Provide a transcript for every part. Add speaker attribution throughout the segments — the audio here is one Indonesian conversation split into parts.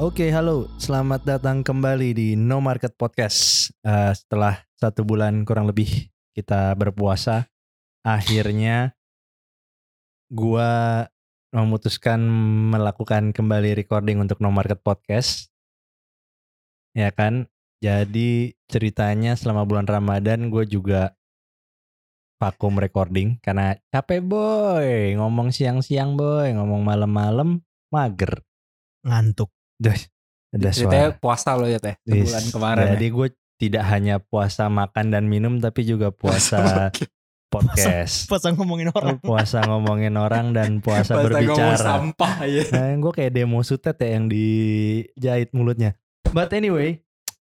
Speaker 1: Oke, halo. Selamat datang kembali di No Market Podcast. Eh, setelah satu bulan kurang lebih kita berpuasa, akhirnya gua memutuskan melakukan kembali recording untuk No Market Podcast. Ya kan? Jadi ceritanya selama bulan Ramadan gue juga vakum recording karena capek boy, ngomong siang-siang boy, ngomong malam-malam mager.
Speaker 2: ngantuk.
Speaker 1: Udah
Speaker 3: Ceritanya
Speaker 1: suara.
Speaker 3: puasa lo ya teh
Speaker 1: Yes.
Speaker 3: sebulan kemarin
Speaker 1: Jadi gue tidak hanya puasa makan dan minum tapi juga puasa podcast.
Speaker 2: Pas ngomongin orang.
Speaker 1: puasa ngomongin orang dan puasa,
Speaker 3: ngomong
Speaker 1: berbicara.
Speaker 3: sampah ya.
Speaker 1: Nah, gue kayak demo sutet ya yang dijahit mulutnya. But anyway,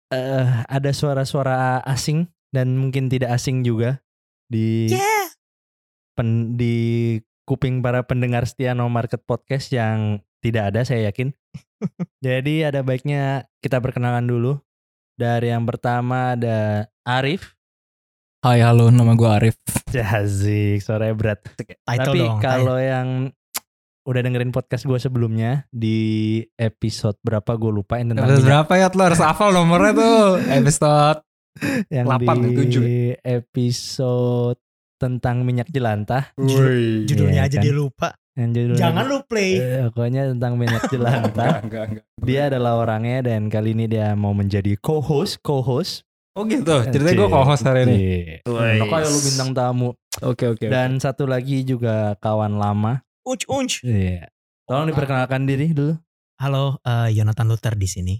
Speaker 1: eh ada suara-suara asing dan mungkin tidak asing juga di
Speaker 2: Yeah.
Speaker 1: pen- di kuping para pendengar setia No Market Podcast yang tidak ada saya yakin. Jadi ada baiknya kita perkenalan dulu. Dari yang pertama ada Arif.
Speaker 3: Hai halo nama gue Arif.
Speaker 1: Jazik, suaranya berat.
Speaker 2: Title
Speaker 1: Tapi
Speaker 2: dong.
Speaker 1: kalau yang udah dengerin podcast gue sebelumnya di episode berapa gue lupa yang tentang
Speaker 3: Episode
Speaker 1: minyak-
Speaker 3: berapa ya lo harus hafal nomornya tuh episode
Speaker 1: yang
Speaker 3: 8
Speaker 1: di
Speaker 3: atau 7
Speaker 1: episode tentang minyak jelantah.
Speaker 2: Ju- Judulnya
Speaker 1: Iya
Speaker 2: aja
Speaker 1: kan?
Speaker 2: dia lupa.
Speaker 1: Yang judulnya
Speaker 2: Jangan lu play.
Speaker 1: Eh, pokoknya tentang minyak
Speaker 3: enggak, enggak.
Speaker 1: dia adalah orangnya dan kali ini dia mau menjadi co-host, co-host.
Speaker 3: Oh gitu, ceritanya gue co-host hari ini.
Speaker 1: Iya. Aja lu bintang tamu.
Speaker 3: Oke oke.
Speaker 1: Dan satu lagi juga kawan lama.
Speaker 2: Unch unch.
Speaker 1: Iya. Tolong diperkenalkan diri dulu.
Speaker 2: Halo, eh, Jonathan Luther di sini.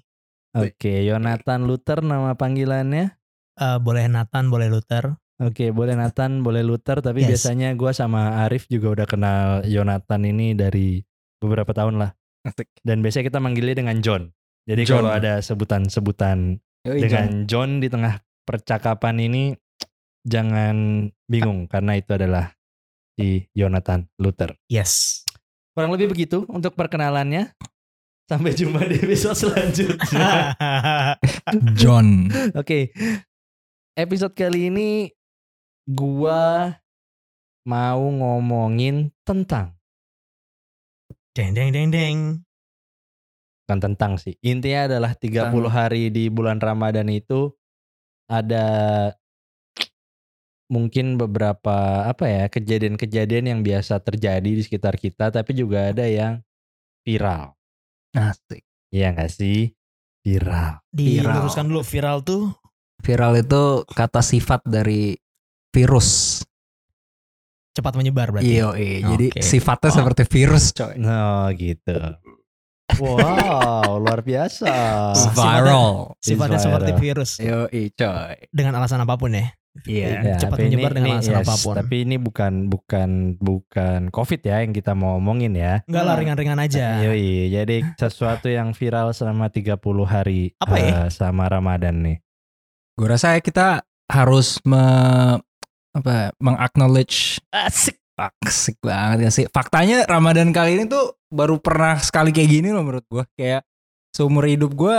Speaker 1: Oke, Yonatan Luther nama panggilannya.
Speaker 2: Eh, boleh Nathan, boleh Luther.
Speaker 1: Oke, boleh Nathan, boleh Luther, tapi
Speaker 2: Yes.
Speaker 1: biasanya gua sama Arif juga udah kenal Yonatan ini dari beberapa tahun lah.
Speaker 3: Asik.
Speaker 1: Dan biasanya kita manggilnya dengan John. Jadi
Speaker 3: John.
Speaker 1: kalau ada sebutan-sebutan
Speaker 3: Yoi,
Speaker 1: dengan John di tengah percakapan ini jangan bingung karena itu adalah si Yonatan Luther.
Speaker 2: Yes.
Speaker 1: Kurang lebih begitu untuk perkenalannya. Sampai jumpa di episode selanjutnya.
Speaker 3: John.
Speaker 1: Oke. Episode kali ini gua mau ngomongin tentang
Speaker 2: deng deng deng deng.
Speaker 1: bukan tentang sih. Intinya adalah 30
Speaker 3: Tentang.
Speaker 1: hari di bulan Ramadan itu ada mungkin beberapa apa ya kejadian-kejadian yang biasa terjadi di sekitar kita tapi juga ada yang viral.
Speaker 3: Asik.
Speaker 1: Iya gak sih? Viral.
Speaker 2: Diluruskan dulu viral tuh
Speaker 3: Viral itu kata sifat dari virus.
Speaker 2: cepat menyebar berarti.
Speaker 3: Iya, jadi
Speaker 2: Oke.
Speaker 3: sifatnya
Speaker 2: Oh.
Speaker 3: seperti virus, coy.
Speaker 1: Oh gitu. Wow, luar biasa.
Speaker 3: Viral.
Speaker 2: Sifatnya seperti
Speaker 1: viral.
Speaker 2: virus
Speaker 3: Yo, coy.
Speaker 2: dengan alasan apa pun ya.
Speaker 3: Iya.
Speaker 1: Ya,
Speaker 2: cepat
Speaker 1: tapi
Speaker 2: menyebar dengan alasan
Speaker 1: yes,
Speaker 2: apa pun.
Speaker 1: Tapi ini bukan bukan bukan COVID ya yang kita mau omongin ya.
Speaker 2: Enggak lah
Speaker 3: Hmm.
Speaker 2: ringan-ringan aja.
Speaker 1: Yoi, jadi sesuatu yang viral selama 30 hari
Speaker 2: Apa ya?
Speaker 1: eh, sama Ramadan nih.
Speaker 3: Gue rasa kita harus me, apa mengaknowledge
Speaker 2: Asik.
Speaker 3: asik banget ya sih. Faktanya Ramadan kali ini tuh baru pernah sekali kayak gini loh menurut gue. Kayak seumur hidup gue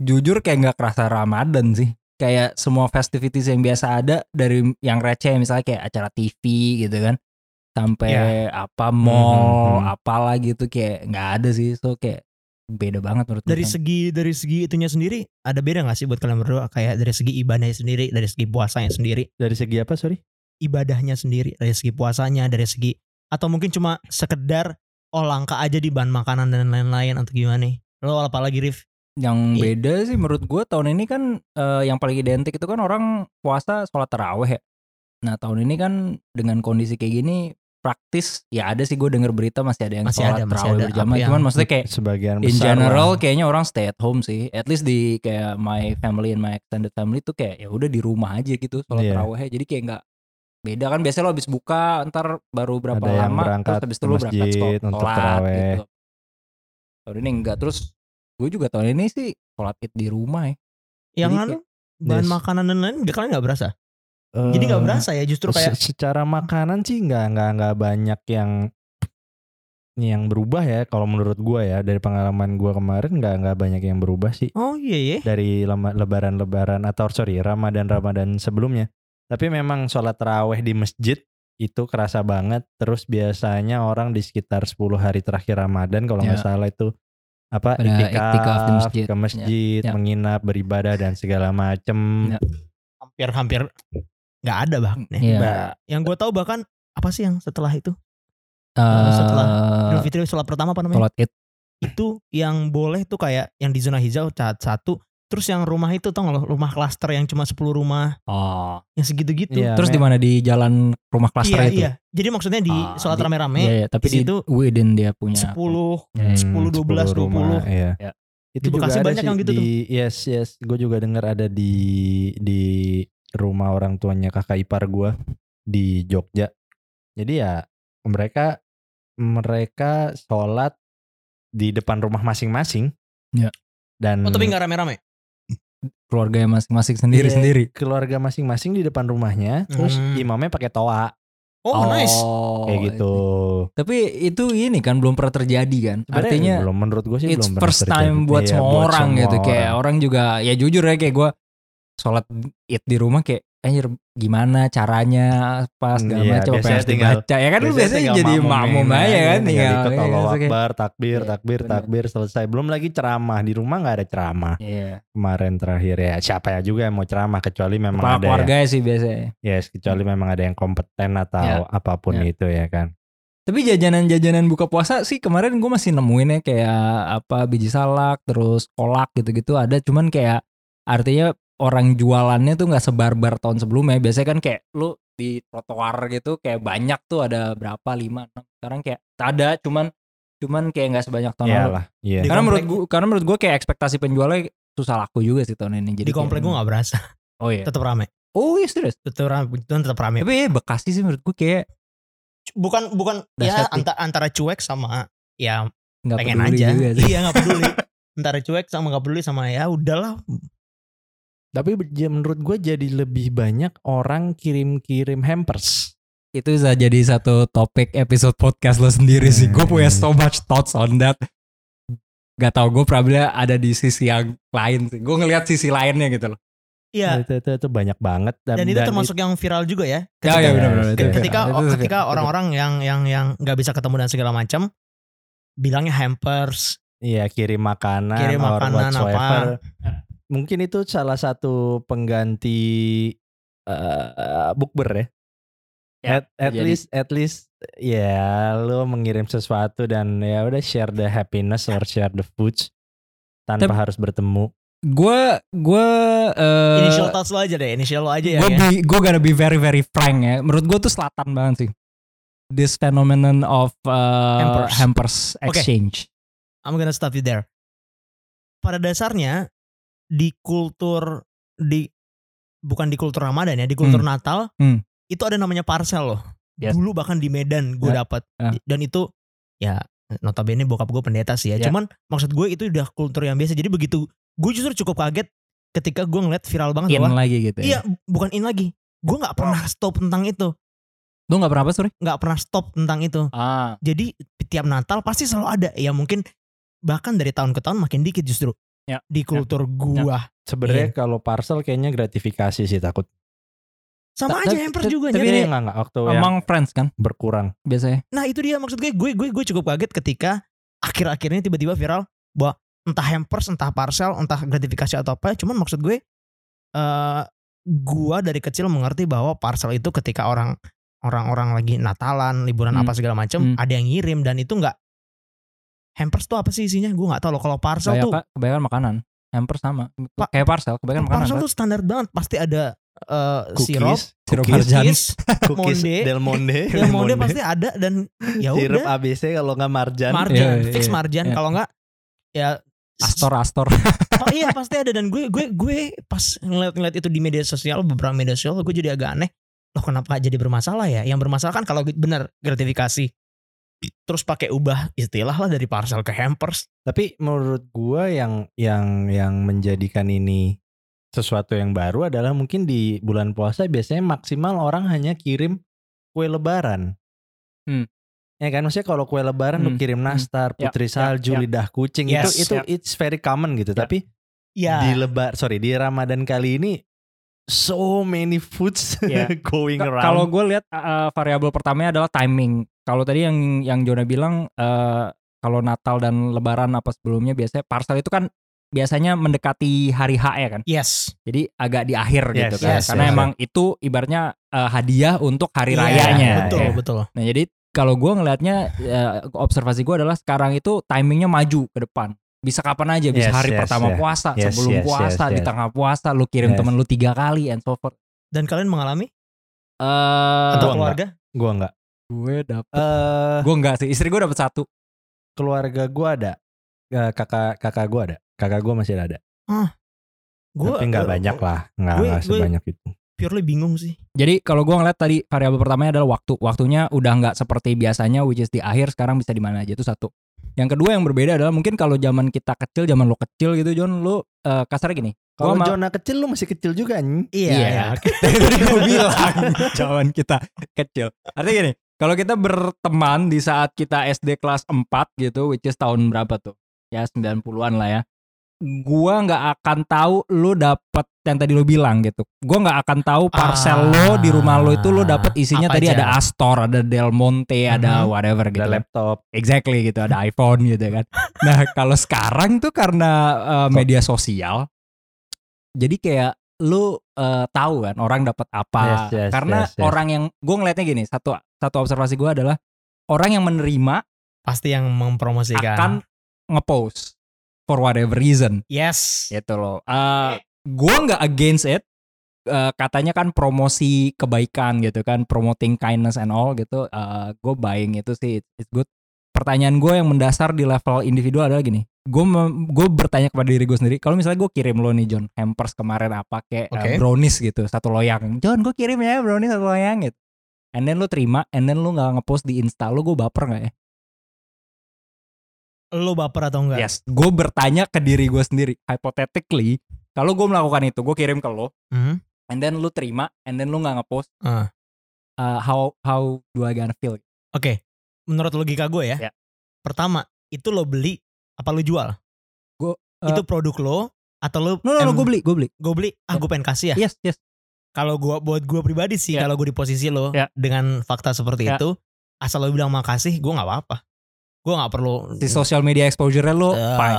Speaker 3: jujur kayak nggak kerasa Ramadan sih. Kayak semua festivities yang biasa ada dari yang receh misalnya kayak acara TV gitu kan. Sampai apa mall,
Speaker 1: Mhm, mhm.
Speaker 3: apalah gitu kayak nggak ada sih. So kayak beda banget menurut gue.
Speaker 2: Dari segi dari segi itunya sendiri ada beda gak sih buat kalian berdua kayak dari segi ibadahnya sendiri, dari segi puasanya sendiri,
Speaker 1: Dari segi apa, sorry?
Speaker 2: ibadahnya sendiri, dari segi puasanya, dari segi atau mungkin cuma sekedar oh langka aja di bahan makanan dan lain-lain atau gimana nih? Lo apalagi Rif?
Speaker 3: Yang beda sih menurut gue tahun ini kan eh, yang paling identik itu kan orang puasa sholat taraweh ya. Nah tahun ini kan dengan kondisi kayak gini praktis ya ada sih gue denger berita masih ada yang
Speaker 2: Masih
Speaker 3: sholat
Speaker 2: ada, masih ada.
Speaker 3: berjamaah. Cuman maksudnya kayak
Speaker 1: sebagian
Speaker 3: in
Speaker 1: besar
Speaker 3: general
Speaker 1: lah.
Speaker 3: kayaknya orang stay at home sih. At least di kayak my family and my extended family tuh kayak ya udah di rumah aja gitu sholat
Speaker 1: Iya.
Speaker 3: taraweh. Jadi kayak nggak beda kan biasanya lo habis buka ntar baru berapa
Speaker 1: Ada
Speaker 3: lama
Speaker 1: berangkat
Speaker 3: terus habis itu lo berangkat sholat
Speaker 1: untuk taraweh.
Speaker 3: gitu. Tahun ini enggak terus gue juga tahun ini sih sholat id di rumah ya.
Speaker 2: Yang anu
Speaker 3: kayak-
Speaker 2: bahan
Speaker 1: Yes.
Speaker 2: makanan dan lain kalian nggak berasa?
Speaker 1: Eh,
Speaker 2: Jadi nggak berasa ya justru kayak
Speaker 1: se- secara makanan sih nggak nggak nggak banyak yang yang berubah ya kalau menurut gua ya dari pengalaman gua kemarin nggak nggak banyak yang berubah sih
Speaker 2: oh iya ya.
Speaker 1: dari lema- lebaran-lebaran atau sorry Ramadan-Ramadan sebelumnya. Tapi memang sholat taraweh di masjid itu kerasa banget. Terus biasanya orang di sekitar 10 hari terakhir Ramadan kalau nggak
Speaker 3: Ya.
Speaker 1: salah itu apa
Speaker 3: Pada
Speaker 1: iktikaf,
Speaker 3: iktikaf di masjid.
Speaker 1: ke masjid,
Speaker 3: Ya, ya.
Speaker 1: menginap, beribadah dan segala macem.
Speaker 3: Ya.
Speaker 2: hampir-hampir nggak ada bahkan ya.
Speaker 3: Iya.
Speaker 1: Bah,
Speaker 2: Yang gue tahu bahkan apa sih yang setelah itu?
Speaker 3: Eh,
Speaker 2: setelah Idul Fitri sholat pertama apa namanya?
Speaker 3: sholat id.
Speaker 2: Itu yang boleh tuh kayak yang di zona hijau cat satu. Terus yang rumah itu tau gak lo rumah klaster yang cuma 10 rumah
Speaker 3: Oh.
Speaker 2: yang segitu-gitu.
Speaker 1: Iya,
Speaker 3: Terus di mana di jalan rumah klaster
Speaker 2: iya,
Speaker 3: itu?
Speaker 2: iya. Jadi maksudnya di
Speaker 3: Ah,
Speaker 2: sholat rame-rame
Speaker 3: Iya, iya, tapi
Speaker 2: di situ
Speaker 3: within dia punya
Speaker 2: 10
Speaker 1: Hmm,
Speaker 2: 10, 12,
Speaker 1: rumah,
Speaker 2: 20.
Speaker 1: Iya.
Speaker 3: Ya.
Speaker 1: Itu
Speaker 2: Di
Speaker 1: juga
Speaker 2: Bekasi
Speaker 1: ada
Speaker 2: banyak
Speaker 1: sih
Speaker 2: yang gitu
Speaker 1: di, Yes, yes. Gue juga dengar ada di di rumah orang tuanya kakak ipar gue di Jogja. Jadi ya mereka mereka sholat di depan rumah masing-masing.
Speaker 3: Ya.
Speaker 1: Dan
Speaker 2: Oh tapi gak rame-rame?
Speaker 3: keluarga yang masing-masing
Speaker 1: Iya,
Speaker 3: sendiri-sendiri.
Speaker 1: keluarga masing-masing di depan rumahnya. Terus
Speaker 2: Hmm.
Speaker 1: imamnya pakai toa
Speaker 2: Oh, nice.
Speaker 1: kayak gitu.
Speaker 3: Tapi itu ini kan belum pernah terjadi kan.
Speaker 1: Sebenarnya
Speaker 3: Artinya
Speaker 1: belum menurut gue sih
Speaker 3: it's
Speaker 1: belum pernah
Speaker 3: first
Speaker 1: terjadi.
Speaker 3: time buat
Speaker 1: Iya,
Speaker 3: semua orang
Speaker 1: semua
Speaker 3: gitu. Kayak
Speaker 1: orang.
Speaker 3: orang juga ya jujur ya kayak gue sholat id di rumah kayak anjir gimana caranya pas segala
Speaker 1: Iya,
Speaker 3: macam yang
Speaker 1: biasanya tinggal-
Speaker 3: dibaca ya kan lu biasanya jadi makmum aja
Speaker 1: aja,
Speaker 3: kan
Speaker 1: tinggal
Speaker 3: tinggal
Speaker 1: ikut
Speaker 3: iya,
Speaker 1: Allahu
Speaker 3: terus kayak-
Speaker 1: Akbar, takbir,
Speaker 3: Iya,
Speaker 1: takbir,
Speaker 3: bener.
Speaker 1: takbir selesai. Belum lagi ceramah di rumah nggak ada ceramah
Speaker 3: Iya.
Speaker 1: kemarin terakhir ya. Siapa ya juga yang mau ceramah kecuali memang
Speaker 3: Kepala
Speaker 1: ada
Speaker 3: keluarga
Speaker 1: ya.
Speaker 3: sih biasanya.
Speaker 1: Yes, kecuali memang ada yang kompeten atau
Speaker 3: Ya.
Speaker 1: apa pun
Speaker 3: Ya.
Speaker 1: itu ya kan.
Speaker 3: Tapi jajanan-jajanan buka puasa sih kemarin gue masih nemuin ya kayak apa biji salak terus kolak gitu-gitu ada cuman kayak artinya orang jualannya tuh nggak sebarbar tahun sebelumnya biasanya kan kayak lu di trotoar gitu kayak banyak tuh ada berapa lima enam sekarang kayak tak ada cuman cuman kayak nggak sebanyak tahun lalu
Speaker 1: Iyalah, iya.
Speaker 3: Karena menurut gue karena menurut gue kayak ekspektasi penjualnya susah laku juga sih tahun ini jadi
Speaker 2: Di komplek gue gak berasa.
Speaker 3: oh iya
Speaker 2: Tetap rame.
Speaker 3: oh iya serius
Speaker 2: Tetap rame. Tetap rame.
Speaker 3: tapi ya Bekasi sih menurut gue kayak
Speaker 2: Bukan bukan ya antara, antara cuek sama ya
Speaker 3: nggak
Speaker 2: pengen
Speaker 3: peduli
Speaker 2: aja.
Speaker 3: juga sih.
Speaker 2: Iya gak peduli. antara cuek sama gak peduli sama ya udahlah.
Speaker 1: Tapi menurut gue jadi lebih banyak orang kirim-kirim hampers.
Speaker 3: itu bisa jadi satu topik episode podcast lo sendiri sih. Gue punya
Speaker 1: Hmm.
Speaker 3: so much thoughts on that. Gak tau gue probably ada di sisi yang lain sih. Gue ngelihat sisi lainnya gitu loh.
Speaker 2: Iya.
Speaker 1: Itu, itu, itu banyak banget
Speaker 2: Dan itu termasuk yang viral juga ya.
Speaker 3: Ya, ya benar-benar.
Speaker 1: Itu
Speaker 2: ketika
Speaker 3: Itu
Speaker 2: ketika orang-orang yang yang yang nggak bisa ketemu dan segala macam bilangnya hampers
Speaker 1: Iya kirim makanan,
Speaker 2: Kirim
Speaker 1: or
Speaker 2: makanan
Speaker 1: whatsoever. Mungkin itu salah satu pengganti eh bukber ya.
Speaker 3: Ya,
Speaker 1: at, at
Speaker 3: jadi-
Speaker 1: least at least ya lu mengirim sesuatu dan ya udah share the happiness or share the foods tanpa
Speaker 3: Tapi-
Speaker 1: harus bertemu.
Speaker 3: Gue gue eh,
Speaker 2: initial thoughts lo aja deh initial lo aja ya,
Speaker 3: gue
Speaker 2: ya.
Speaker 3: be, gue gonna be very very frank ya. Menurut gue tuh selatan banget sih. This phenomenon of uh,
Speaker 2: Hampers.
Speaker 3: hampers, exchange.
Speaker 2: I'm gonna stop you there pada dasarnya di kultur di bukan di kultur Ramadan ya di kultur
Speaker 3: Hmm.
Speaker 2: Natal
Speaker 3: Hmm.
Speaker 2: itu ada namanya parcel loh
Speaker 3: Yes.
Speaker 2: dulu bahkan di Medan gue
Speaker 3: Ya.
Speaker 2: dapat
Speaker 3: Ya.
Speaker 2: dan itu ya notabene bokap gue pendeta sih ya
Speaker 3: Ya.
Speaker 2: cuman maksud gue itu udah kultur yang biasa jadi begitu gue justru cukup kaget ketika gue ngeliat viral banget
Speaker 3: In
Speaker 2: bahwa
Speaker 3: lagi gitu
Speaker 2: iya
Speaker 3: ya.
Speaker 2: bukan in lagi gue nggak pernah stop tentang itu
Speaker 3: Lu gak pernah apa sorry?
Speaker 2: nggak pernah stop tentang itu
Speaker 3: Ah.
Speaker 2: jadi tiap Natal pasti selalu ada ya mungkin bahkan dari tahun ke tahun makin dikit justru
Speaker 3: Ya,
Speaker 2: di kultur gua
Speaker 1: Sebenarnya
Speaker 2: Iya.
Speaker 1: kalau parcel kayaknya gratifikasi sih takut.
Speaker 2: sama aja hampers juga
Speaker 3: tapi ini-
Speaker 1: enggak enggak waktu yang
Speaker 3: Among friends kan
Speaker 1: berkurang.
Speaker 3: biasanya.
Speaker 2: nah itu dia maksud gue gue gue gue cukup kaget ketika akhir-akhir ini tiba-tiba viral bahwa entah hampers entah parcel entah gratifikasi atau apa cuman maksud gue eh gua dari kecil mengerti bahwa parcel itu ketika orang orang-orang lagi Natalan liburan
Speaker 3: Hmm.
Speaker 2: apa segala macam
Speaker 3: Hmm.
Speaker 2: ada yang ngirim dan itu enggak hampers tuh apa sih isinya gue nggak tahu loh kalau parcel tuh
Speaker 3: Kebanyakan, kebanyakan makanan. Hampers sama.
Speaker 2: Pa-
Speaker 3: Kayak parcel, kebanyakan makanan.
Speaker 2: parcel
Speaker 3: kan?
Speaker 2: tuh standar banget pasti ada eh,
Speaker 1: Cookies,
Speaker 2: sirup
Speaker 3: Sirup
Speaker 1: cookies,
Speaker 3: marjan.
Speaker 2: cookies Monde.
Speaker 1: Del Monde,
Speaker 2: Del Monde pasti ada dan ya
Speaker 1: sirup
Speaker 2: udah
Speaker 1: ABC kalau nggak marjan.
Speaker 2: marjan
Speaker 3: Iya, iya,
Speaker 2: fix
Speaker 3: iya.
Speaker 2: marjan
Speaker 3: Iya.
Speaker 2: kalau enggak ya
Speaker 3: Astor, Astor.
Speaker 2: oh iya pasti ada dan gue gue gue pas ngeliat-ngeliat itu di media sosial beberapa media sosial gue jadi agak aneh loh kenapa jadi bermasalah ya yang bermasalah kan kalau benar gratifikasi terus pakai ubah istilah lah dari parcel ke hampers
Speaker 1: Tapi menurut gua yang yang yang menjadikan ini sesuatu yang baru adalah mungkin di bulan puasa biasanya maksimal orang hanya kirim kue lebaran.
Speaker 3: Hmm.
Speaker 1: Ya kan maksudnya kalau kue lebaran lu
Speaker 3: Hmm,
Speaker 1: kirim
Speaker 3: hmm.
Speaker 1: nastar,
Speaker 3: Ya,
Speaker 1: putri
Speaker 3: ya,
Speaker 1: salju,
Speaker 3: ya.
Speaker 1: lidah kucing
Speaker 2: Yes,
Speaker 1: itu itu
Speaker 3: ya.
Speaker 1: it's very common gitu.
Speaker 3: Ya.
Speaker 1: Tapi
Speaker 2: ya
Speaker 1: di lebar sorry di Ramadan kali ini so many foods
Speaker 3: Ya.
Speaker 1: going around.
Speaker 3: Kalau gue lihat uh, variabel pertamanya adalah timing. Kalau tadi yang yang Jona bilang uh, kalau Natal dan Lebaran apa sebelumnya biasanya parcel itu kan biasanya mendekati hari H ya kan.
Speaker 2: Yes.
Speaker 3: Jadi agak di akhir
Speaker 1: Yes,
Speaker 3: gitu kan.
Speaker 2: yes,
Speaker 3: Karena
Speaker 1: yes.
Speaker 3: emang itu ibaratnya eh, hadiah untuk hari
Speaker 2: Iya,
Speaker 3: rayanya.
Speaker 2: Betul,
Speaker 3: Ya.
Speaker 2: betul.
Speaker 3: Nah jadi kalau gue ngelihatnya eh, observasi gue adalah sekarang itu timingnya maju ke depan. Bisa kapan aja, bisa
Speaker 1: Yes,
Speaker 3: hari
Speaker 1: yes,
Speaker 3: pertama
Speaker 1: yes.
Speaker 3: puasa,
Speaker 1: Yes,
Speaker 3: sebelum
Speaker 1: yes,
Speaker 3: puasa,
Speaker 1: yes,
Speaker 3: di
Speaker 1: yes.
Speaker 3: tengah puasa, lu kirim
Speaker 1: Yes.
Speaker 3: temen lu tiga kali and so forth.
Speaker 2: Dan kalian mengalami
Speaker 3: Eh,
Speaker 2: atau keluarga?
Speaker 1: Gua enggak.
Speaker 3: Gue dapet,
Speaker 1: Eh
Speaker 3: gue enggak sih, istri gue dapet satu.
Speaker 1: keluarga gua ada. Eh, kakak kakak gua ada. Kakak gua masih ada.
Speaker 2: Gue
Speaker 1: Tapi nggak banyak lah, nggak
Speaker 2: gue-
Speaker 1: nggak
Speaker 2: gue-
Speaker 1: sebanyak itu.
Speaker 2: Purely bingung sih.
Speaker 3: Jadi kalau gue ngeliat tadi variabel pertamanya adalah waktu. Waktunya udah nggak seperti biasanya, which is di akhir sekarang bisa di mana aja itu satu. Yang kedua yang berbeda adalah mungkin kalau zaman kita kecil, zaman lo kecil gitu John, lo eh, kasarnya gini.
Speaker 1: Kalau
Speaker 3: gua
Speaker 1: zona kecil lu masih kecil juga anjing.
Speaker 2: Iya. iya.
Speaker 3: Tadi gue bilang zaman kita kecil. Artinya gini, kalau kita berteman di saat kita SD kelas 4 gitu, which is tahun berapa tuh? Ya 90-an lah ya. Gua nggak akan tahu lu dapet yang tadi lu bilang gitu. Gua nggak akan tahu parcel
Speaker 2: Ah,
Speaker 3: lo di rumah lo itu lo dapet isinya tadi
Speaker 2: aja?
Speaker 3: ada Astor, ada Del Monte, ada
Speaker 2: Mhm.
Speaker 3: whatever gitu.
Speaker 1: Ada
Speaker 3: kan.
Speaker 1: laptop.
Speaker 3: Exactly gitu, ada iPhone gitu kan. Nah, kalau sekarang tuh karena uh, media sosial, jadi kayak lu uh, tahu kan orang dapat apa.
Speaker 1: Yes, yes,
Speaker 3: karena
Speaker 1: yes, yes.
Speaker 3: orang yang gue ngelihatnya gini, satu satu observasi gue adalah orang yang menerima
Speaker 2: Pasti yang mempromosikan.
Speaker 3: akan ngepost for whatever reason
Speaker 2: Yes.
Speaker 3: gitu loh. Uh, gue nggak against it. Uh, katanya kan promosi kebaikan gitu kan, promoting kindness and all gitu. Uh, gue buying itu sih, it's, good. Pertanyaan gue yang mendasar di level individual adalah gini. Gue gue bertanya kepada diri gue sendiri. Kalau misalnya gue kirim lo nih John hampers kemarin apa kayak uh,
Speaker 2: Oke.
Speaker 3: brownies gitu satu loyang. John gue kirim ya brownies satu loyang gitu. And then lo terima, and then lo nggak ngepost di Insta lo, gue baper nggak ya?
Speaker 2: Lo baper atau enggak?
Speaker 3: Yes, gue bertanya ke diri gue sendiri. Hypothetically, kalau gue melakukan itu, gue kirim ke lo,
Speaker 2: Mhm.
Speaker 3: and then lu terima, and then lu nggak ngepost,
Speaker 2: Ah.
Speaker 3: uh, how how do I gonna feel?
Speaker 2: Oke. Menurut logika gue ya.
Speaker 3: Ya.
Speaker 2: Pertama, itu lo beli apa lo jual?
Speaker 3: Gua, uh,
Speaker 2: itu produk lo atau lo
Speaker 3: No, no, no, gue beli, gue beli.
Speaker 2: gue beli ah gue pengen kasih ya
Speaker 3: Yes, yes.
Speaker 2: Kalau gua buat gue pribadi sih
Speaker 3: Ya.
Speaker 2: kalau gue di posisi lo
Speaker 3: Ya.
Speaker 2: dengan fakta seperti
Speaker 3: Ya.
Speaker 2: itu asal lo bilang makasih gue nggak apa-apa gue nggak perlu
Speaker 3: Si social media exposure lu
Speaker 2: Ah,
Speaker 3: fine.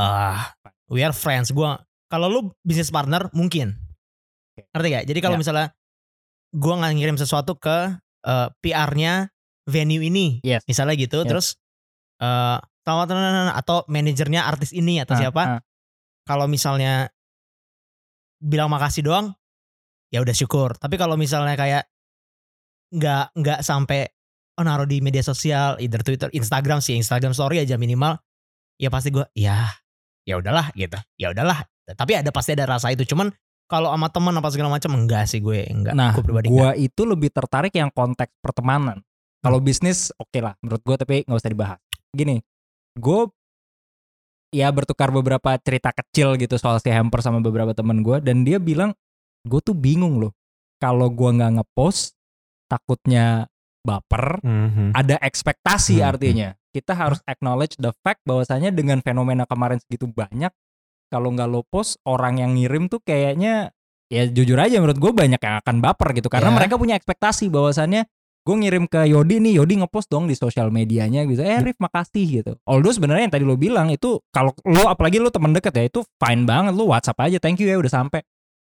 Speaker 2: we are friends gue kalau lo bisnis partner mungkin
Speaker 3: Oke.
Speaker 2: ngerti gak jadi kalau
Speaker 3: Ya.
Speaker 2: misalnya gue nggak ngirim sesuatu ke eh, PR-nya venue ini
Speaker 3: Yes.
Speaker 2: misalnya gitu
Speaker 3: Yes.
Speaker 2: terus eh tenan- atau manajernya artis ini atau
Speaker 3: Ah,
Speaker 2: siapa
Speaker 3: ah.
Speaker 2: kalau misalnya bilang makasih doang ya udah syukur. Tapi kalau misalnya kayak nggak nggak sampai oh naruh di media sosial either Twitter Instagram sih Instagram story aja minimal ya pasti gue ya ya udahlah gitu. Ya udahlah. Tapi ada pasti ada rasa itu. Cuman kalau sama teman apa segala macam enggak sih gue enggak.
Speaker 3: Nah,
Speaker 2: gue pribadi
Speaker 3: itu lebih tertarik yang konteks pertemanan. Kalau bisnis oke lah menurut gue tapi nggak usah dibahas. Gini, gue ya bertukar beberapa cerita kecil gitu soal si hamper sama beberapa temen gue dan dia bilang gue tuh bingung loh. Kalau gue nggak ngepost takutnya baper
Speaker 1: Mhm.
Speaker 3: ada ekspektasi
Speaker 1: Hmm,
Speaker 3: artinya. Kita harus acknowledge the fact bahwasanya dengan fenomena kemarin segitu banyak kalau nggak lo post orang yang ngirim tuh kayaknya ya jujur aja menurut gue banyak yang akan baper gitu. Karena
Speaker 2: Ya.
Speaker 3: mereka punya ekspektasi bahwasannya gue ngirim ke Yodi nih Yodi ngepost dong di sosial medianya gitu. Eh Rif makasih gitu. Although sebenarnya yang tadi lo bilang itu kalau lo apalagi lo temen deket ya itu fine banget. Lo WhatsApp aja thank you ya udah sampai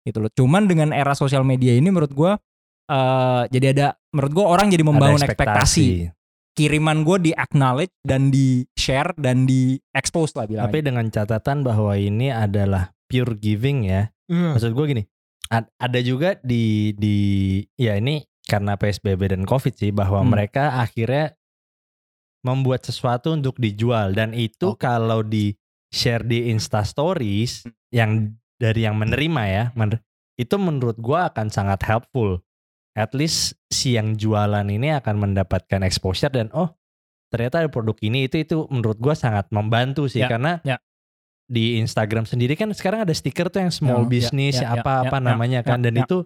Speaker 3: gitu loh cuman dengan era sosial media ini menurut gue eh jadi ada menurut gue orang jadi membangun
Speaker 1: Ada
Speaker 3: ekspektasi kiriman gue di acknowledge dan di share dan di expose lah bilang
Speaker 1: Tapi dengan catatan bahwa ini adalah pure giving ya.
Speaker 2: Hmm.
Speaker 1: Maksud gue gini, ad- ada juga di di ya ini karena PSBB dan Covid sih bahwa
Speaker 3: Hmm.
Speaker 1: mereka akhirnya membuat sesuatu untuk dijual dan itu
Speaker 3: Oke.
Speaker 1: kalau di share di Insta Stories yang dari yang menerima ya, men- itu menurut gua akan sangat helpful. At least si yang jualan ini akan mendapatkan exposure dan oh ternyata ada produk ini itu itu menurut gua sangat membantu sih
Speaker 3: Ya,
Speaker 1: karena
Speaker 3: ya.
Speaker 1: di Instagram sendiri kan sekarang ada stiker tuh yang small
Speaker 3: Ya,
Speaker 1: business
Speaker 3: ya, ya,
Speaker 1: apa apa
Speaker 3: ya, ya,
Speaker 1: namanya
Speaker 3: ya,
Speaker 1: kan dan
Speaker 3: ya.
Speaker 1: itu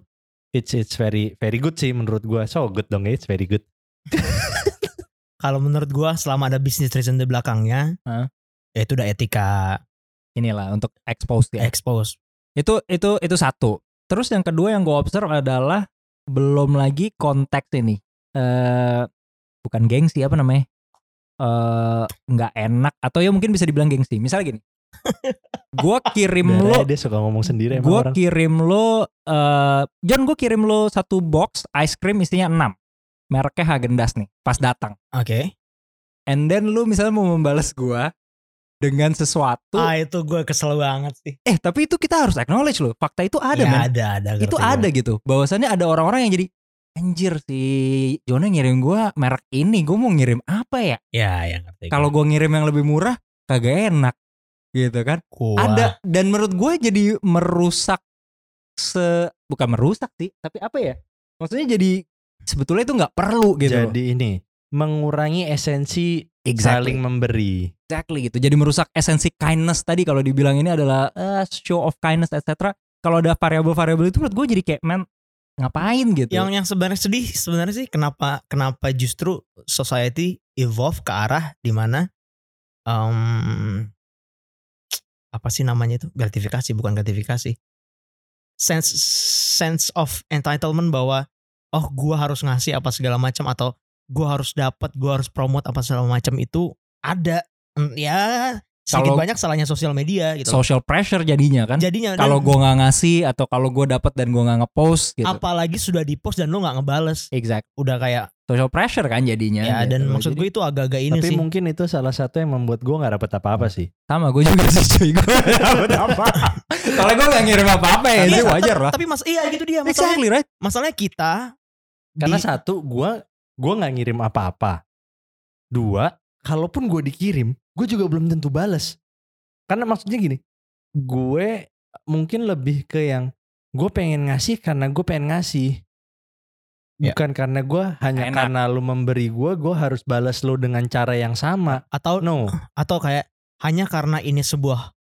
Speaker 1: it's it's very very good sih menurut gua so good dong ya it's very good
Speaker 2: kalau menurut gue selama ada bisnis reason di belakangnya
Speaker 3: Hah?
Speaker 2: ya itu udah etika
Speaker 3: inilah untuk expose ya
Speaker 2: expose
Speaker 3: itu itu itu satu terus yang kedua yang gue observe adalah belum lagi konteks ini eh bukan gengsi apa namanya eh, nggak enak atau ya mungkin bisa dibilang gengsi. Misalnya gini, gue kirim
Speaker 1: Darah
Speaker 3: lo,
Speaker 1: dia suka ngomong sendiri emang
Speaker 3: gue
Speaker 1: orang.
Speaker 3: kirim lo, eh John gue kirim lo satu box ice cream isinya 6 mereknya Hagendas nih, pas datang.
Speaker 2: Oke.
Speaker 3: And then lu misalnya mau membalas gue dengan sesuatu,
Speaker 2: Ah itu gue kesel banget sih.
Speaker 3: eh tapi itu kita harus acknowledge loh, fakta itu ada
Speaker 2: ya,
Speaker 3: men.
Speaker 2: ada ada.
Speaker 3: itu ada
Speaker 2: gue.
Speaker 3: gitu bahwasannya ada orang-orang yang jadi anjir si Jono ngirim gua merek ini gue mau ngirim apa ya
Speaker 2: Ya ya ngerti. gue.
Speaker 3: kalau gua ngirim yang lebih murah kagak enak gitu kan ada dan menurut gue jadi merusak se bukan merusak sih tapi apa ya maksudnya jadi sebetulnya itu nggak perlu gitu loh.
Speaker 1: Jadi ini mengurangi esensi
Speaker 3: exactly.
Speaker 1: saling memberi.
Speaker 3: exactly gitu. Jadi merusak esensi kindness tadi kalau dibilang ini adalah eh, show of kindness etc kalau ada variabel-variabel itu menurut gue jadi kayak man ngapain? gitu.
Speaker 2: Yang yang sebenarnya sedih sebenarnya sih kenapa kenapa justru society evolve ke arah di mana um, apa sih namanya itu? Gratifikasi bukan gratifikasi. Sense sense of entitlement bahwa oh gua harus ngasih apa segala macam atau gua harus dapat gua harus promote apa segala macam itu ada Mm, ya sedikit
Speaker 3: Kalau-
Speaker 2: banyak salahnya sosial media gitu.
Speaker 3: Social pressure jadinya kan?
Speaker 2: Jadinya
Speaker 3: kalau gue nggak ngasih atau kalau gue dapat dan gue nggak ngepost gitu.
Speaker 2: Apalagi sudah di post dan lo nggak ngebales.
Speaker 3: Exact.
Speaker 2: Udah kayak
Speaker 3: social pressure kan jadinya.
Speaker 2: Ya
Speaker 3: gitu.
Speaker 2: dan maksud gue itu agak-agak ini
Speaker 1: Tapi
Speaker 2: sih.
Speaker 1: mungkin itu salah satu yang membuat gue nggak dapet apa-apa sih.
Speaker 3: sama gue juga sih cuy. Gue dapet apa kalau gue nggak ngirim apa apa ya
Speaker 2: Iya,
Speaker 3: sih wajar lah.
Speaker 2: tapi mas iya gitu dia. Masalahnya
Speaker 3: exactly right?
Speaker 2: masalahnya kita
Speaker 1: Karena
Speaker 2: di-
Speaker 1: satu, gue gue nggak ngirim apa-apa. Dua, kalaupun gue dikirim, gue juga belum tentu bales. Karena maksudnya gini, gue mungkin lebih ke yang gue pengen ngasih karena gue pengen ngasih.
Speaker 2: Ya.
Speaker 1: Bukan karena gue hanya
Speaker 3: Enak.
Speaker 1: karena lu memberi gue, gue harus balas lu dengan cara yang sama.
Speaker 2: atau
Speaker 1: No,
Speaker 2: atau kayak hanya karena ini sebuah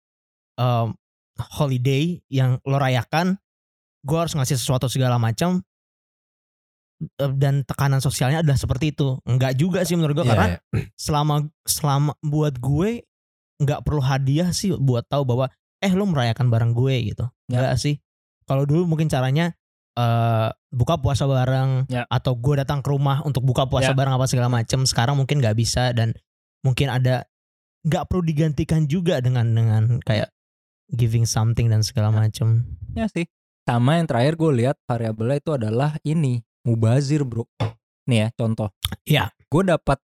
Speaker 2: um, holiday yang lo rayakan gue harus ngasih sesuatu segala macam dan tekanan sosialnya adalah seperti itu enggak juga sih menurut gue
Speaker 1: Iya,
Speaker 2: karena
Speaker 1: iya.
Speaker 2: selama selama buat gue nggak perlu hadiah sih buat tahu bahwa eh lo merayakan bareng gue gitu
Speaker 3: Ya.
Speaker 2: enggak sih kalau dulu mungkin caranya eh buka puasa bareng
Speaker 3: Ya.
Speaker 2: atau gue datang ke rumah untuk buka puasa
Speaker 3: Ya.
Speaker 2: bareng apa segala macam sekarang mungkin nggak bisa dan mungkin ada nggak perlu digantikan juga dengan dengan kayak giving something dan segala macam
Speaker 3: ya sih sama yang terakhir gue lihat variabelnya itu adalah ini mubazir bro. Nih ya contoh.
Speaker 2: Iya.
Speaker 3: gue dapat